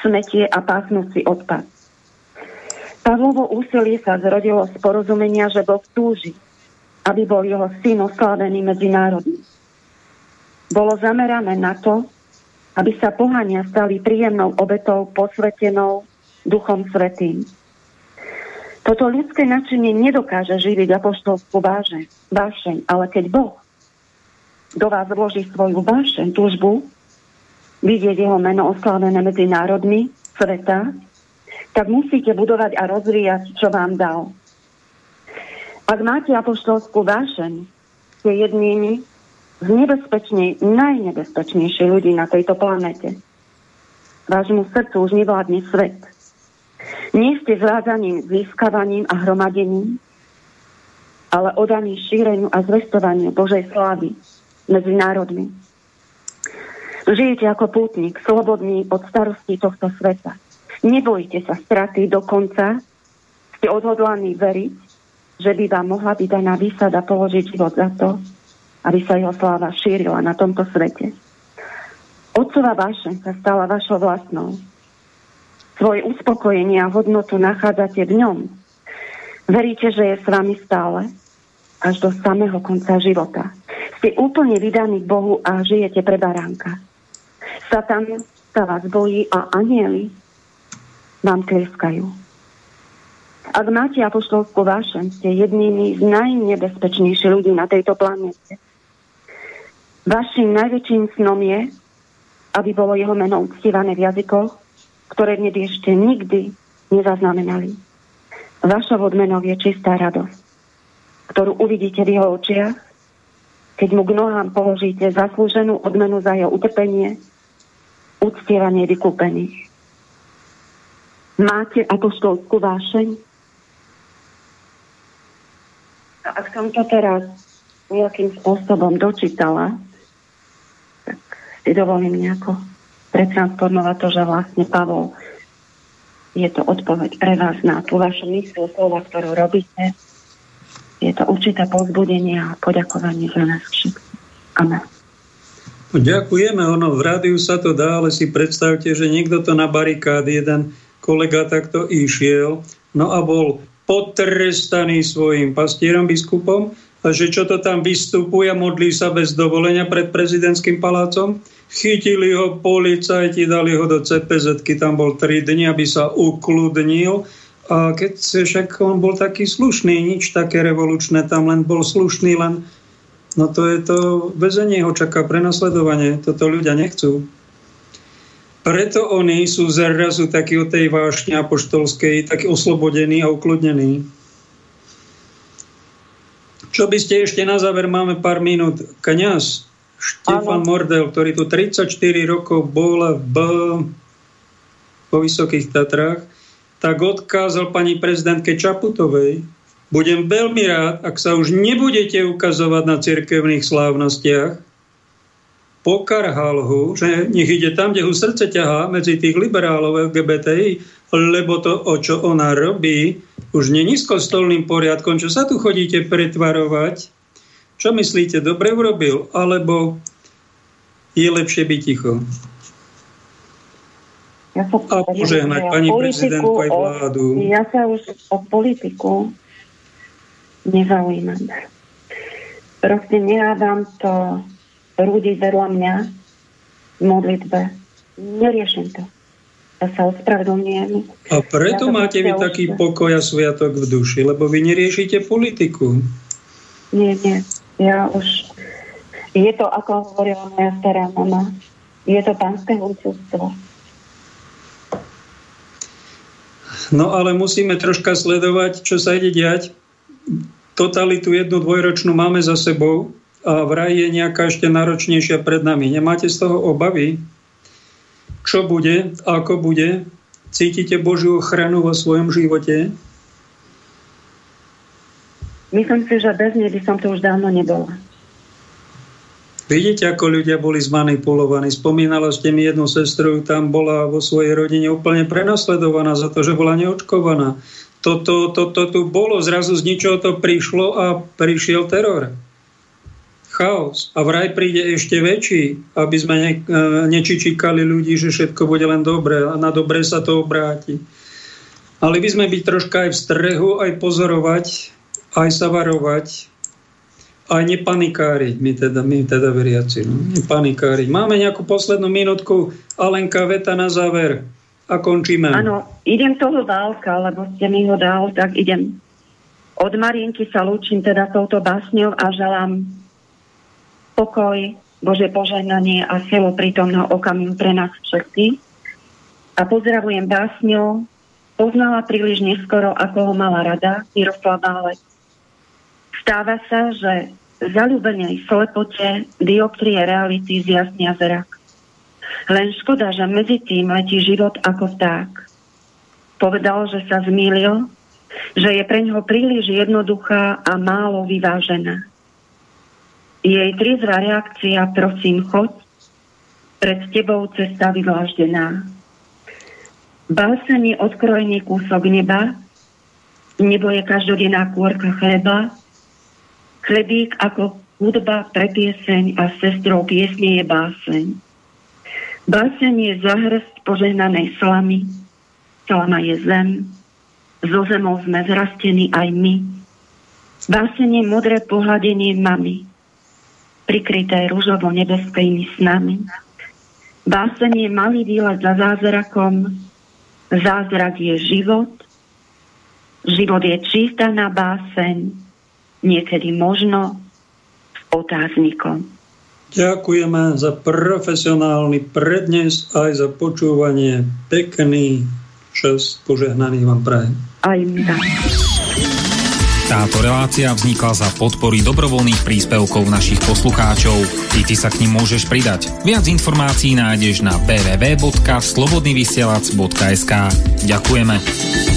smetie a pásnúci odpad. Pavlovo úsilie sa zrodilo z porozumenia, že Boh túži, aby bol jeho syn oslavený medzi národmi. Bolo zamerané na to, aby sa pohania stali príjemnou obetou posvetenou Duchom Svetým. Toto ľudské načenie nedokáže živiť apoštolskú vážeň, vášeň, ale keď Boh do vás vloží svoju vášeň, túžbu, vidieť jeho meno oslávené medzi národmi sveta, tak musíte budovať a rozvíjať, čo vám dal. Ak máte apoštolskú vášeň, ste jednými z nebezpečnej, najnebezpečnejších ľudí na tejto planete. Vášmu srdcu už nevládne svet. Nie ste zvádzaním, získavaním a hromadením, ale odaní šíreniu a zvestovaniu Božej slávy medzi národmi. Žijete ako pútnik, slobodný od starostí tohto sveta. Nebojte sa straty dokonca. Ste odhodlaní veriť, že by vám mohla byť daná výsada položiť život za to, aby sa jeho sláva šírila na tomto svete. Otcova vášeň sa stala vašou vlastnou. Svoje uspokojenie a hodnotu nachádzate v ňom. Veríte, že je s vami stále až do samého konca života. Ste úplne vydaní Bohu a žijete pre baránka. Satan sa vás bojí a anieli vám tleskajú. Ak máte apoštolskú vášeň, ste jednými z najnebezpečnejších ľudí na tejto planete. Vašim najväčším snom je, aby bolo jeho meno uctievané v jazykoch, ktoré v nebi ešte nikdy nezaznamenali. Vašou odmenou je čistá radosť, ktorú uvidíte v jeho očiach keď mu k nohám položíte zaslúženú odmenu za jeho utrpenie, uctievanie vykúpených. Máte apoštolskú vášeň? A ak som to teraz nejakým spôsobom dočítala, tak si dovolím nejako pretransformovať to, že vlastne Pavol je to odpoveď pre vás na tú vašu myslu, slova, ktorú robíte, je to určité povzbudenie a poďakovanie za nás všetkých. Amen. Ďakujeme, ono v rádiu sa to dá, ale si predstavte, že niekto to na barikád, jeden kolega takto išiel, no a bol potrestaný svojim pastierom biskupom a že čo to tam vystupuje, modlí sa bez dovolenia pred prezidentským palácom. Chytili ho policajti, dali ho do CPZ, tam bol 3 dni, aby sa ukludnil a keď však on bol taký slušný, nič také revolučné, tam len bol slušný, len no to je to, väzenie ho čaká prenasledovanie, toto ľudia nechcú. Preto oni sú zrazu takí o tej vášne apoštolskej, takí oslobodení a ukludnení. Čo by ste ešte na záver, máme pár minút. Kňaz Štefan Mordel, ktorý tu 34 rokov bol v, vo Vysokých Tatrách, tak odkázal pani prezidentke Čaputovej, budem veľmi rád, ak sa už nebudete ukazovať na cirkevných slávnostiach, pokarhal ho, že nech ide tam, kde ho srdce ťahá medzi tých liberálov LGBTI, lebo to, o čo ona robí, už není s kostolným poriadkom. Čo sa tu chodíte pretvarovať? Čo myslíte, dobre urobil? Alebo je lepšie byť ticho? Ja sa a požehnať pani prezidentku aj vládu. Ja sa už o politiku nezaujímam. Proste nehádam to ľudí vedľa mňa v modlitbe. Neriešim to. Ja sa ospravedlňujem. A preto ja máte vy taký už... pokoj a sviatok v duši, lebo vy neriešite politiku. Nie, nie. Ja už... Je to, ako hovorila moja stará mama, je to pánske húcovstvo No ale musíme troška sledovať, čo sa ide diať. Totalitu jednu dvojročnú máme za sebou a vraj je nejaká ešte náročnejšia pred nami. Nemáte z toho obavy? Čo bude? Ako bude? Cítite Božiu ochranu vo svojom živote? Myslím si, že bez nej by som to už dávno nebola. Vidíte, ako ľudia boli zmanipulovaní. Spomínala ste mi jednu sestru, tam bola vo svojej rodine úplne prenasledovaná za to, že bola neočkovaná. Toto, toto tu bolo, zrazu z ničoho to prišlo a prišiel teror. chaos. A vraj príde ešte väčší, aby sme ne, e, nečičikali ľudí, že všetko bude len dobré a na dobre sa to obráti. Ale by sme byť troška aj v strehu, aj pozorovať, aj sa varovať, aj nepanikáriť, my teda, my teda veriaci, no, nepanikáriť. Máme nejakú poslednú minútku, Alenka, veta na záver a končíme. Áno, idem toho válka, lebo ste mi ho dal, tak idem. Od Marienky sa lúčim teda touto básňou a želám pokoj, Bože požehnanie a silu prítomného okamihu pre nás všetkých. A pozdravujem básňou, poznala príliš neskoro, ako ho mala rada, Miroslav Válek. Stáva sa, že zalúbenej slepote dioptrie reality zjasnia zrak. Len škoda, že medzi tým letí život ako vták. Povedal, že sa zmýlil, že je pre ňoho príliš jednoduchá a málo vyvážená. Jej trizvá reakcia, prosím, choď, pred tebou cesta vyvláždená. Básení odkrojný kúsok neba, nebo je každodenná kôrka chleba, chlebík ako hudba pre pieseň a sestrou piesne je báseň. Báseň je zahrst požehnanej slamy, slama je zem, zo zemou sme zrastení aj my. Báseň je modré pohľadenie mamy, prikryté rúžovo-nebeskými snami. Báseň je malý výlet za zázrakom, zázrak je život, život je na báseň, niekedy možno s otáznikom. Ďakujeme za profesionálny prednes aj za počúvanie. Pekný čas požehnaný vám prajem. Aj. Táto relácia vznikla za podpory dobrovoľných príspevkov našich poslucháčov. I ty sa k ním môžeš pridať. Viac informácií nájdeš na www.slobodnyvysielac.sk Ďakujeme.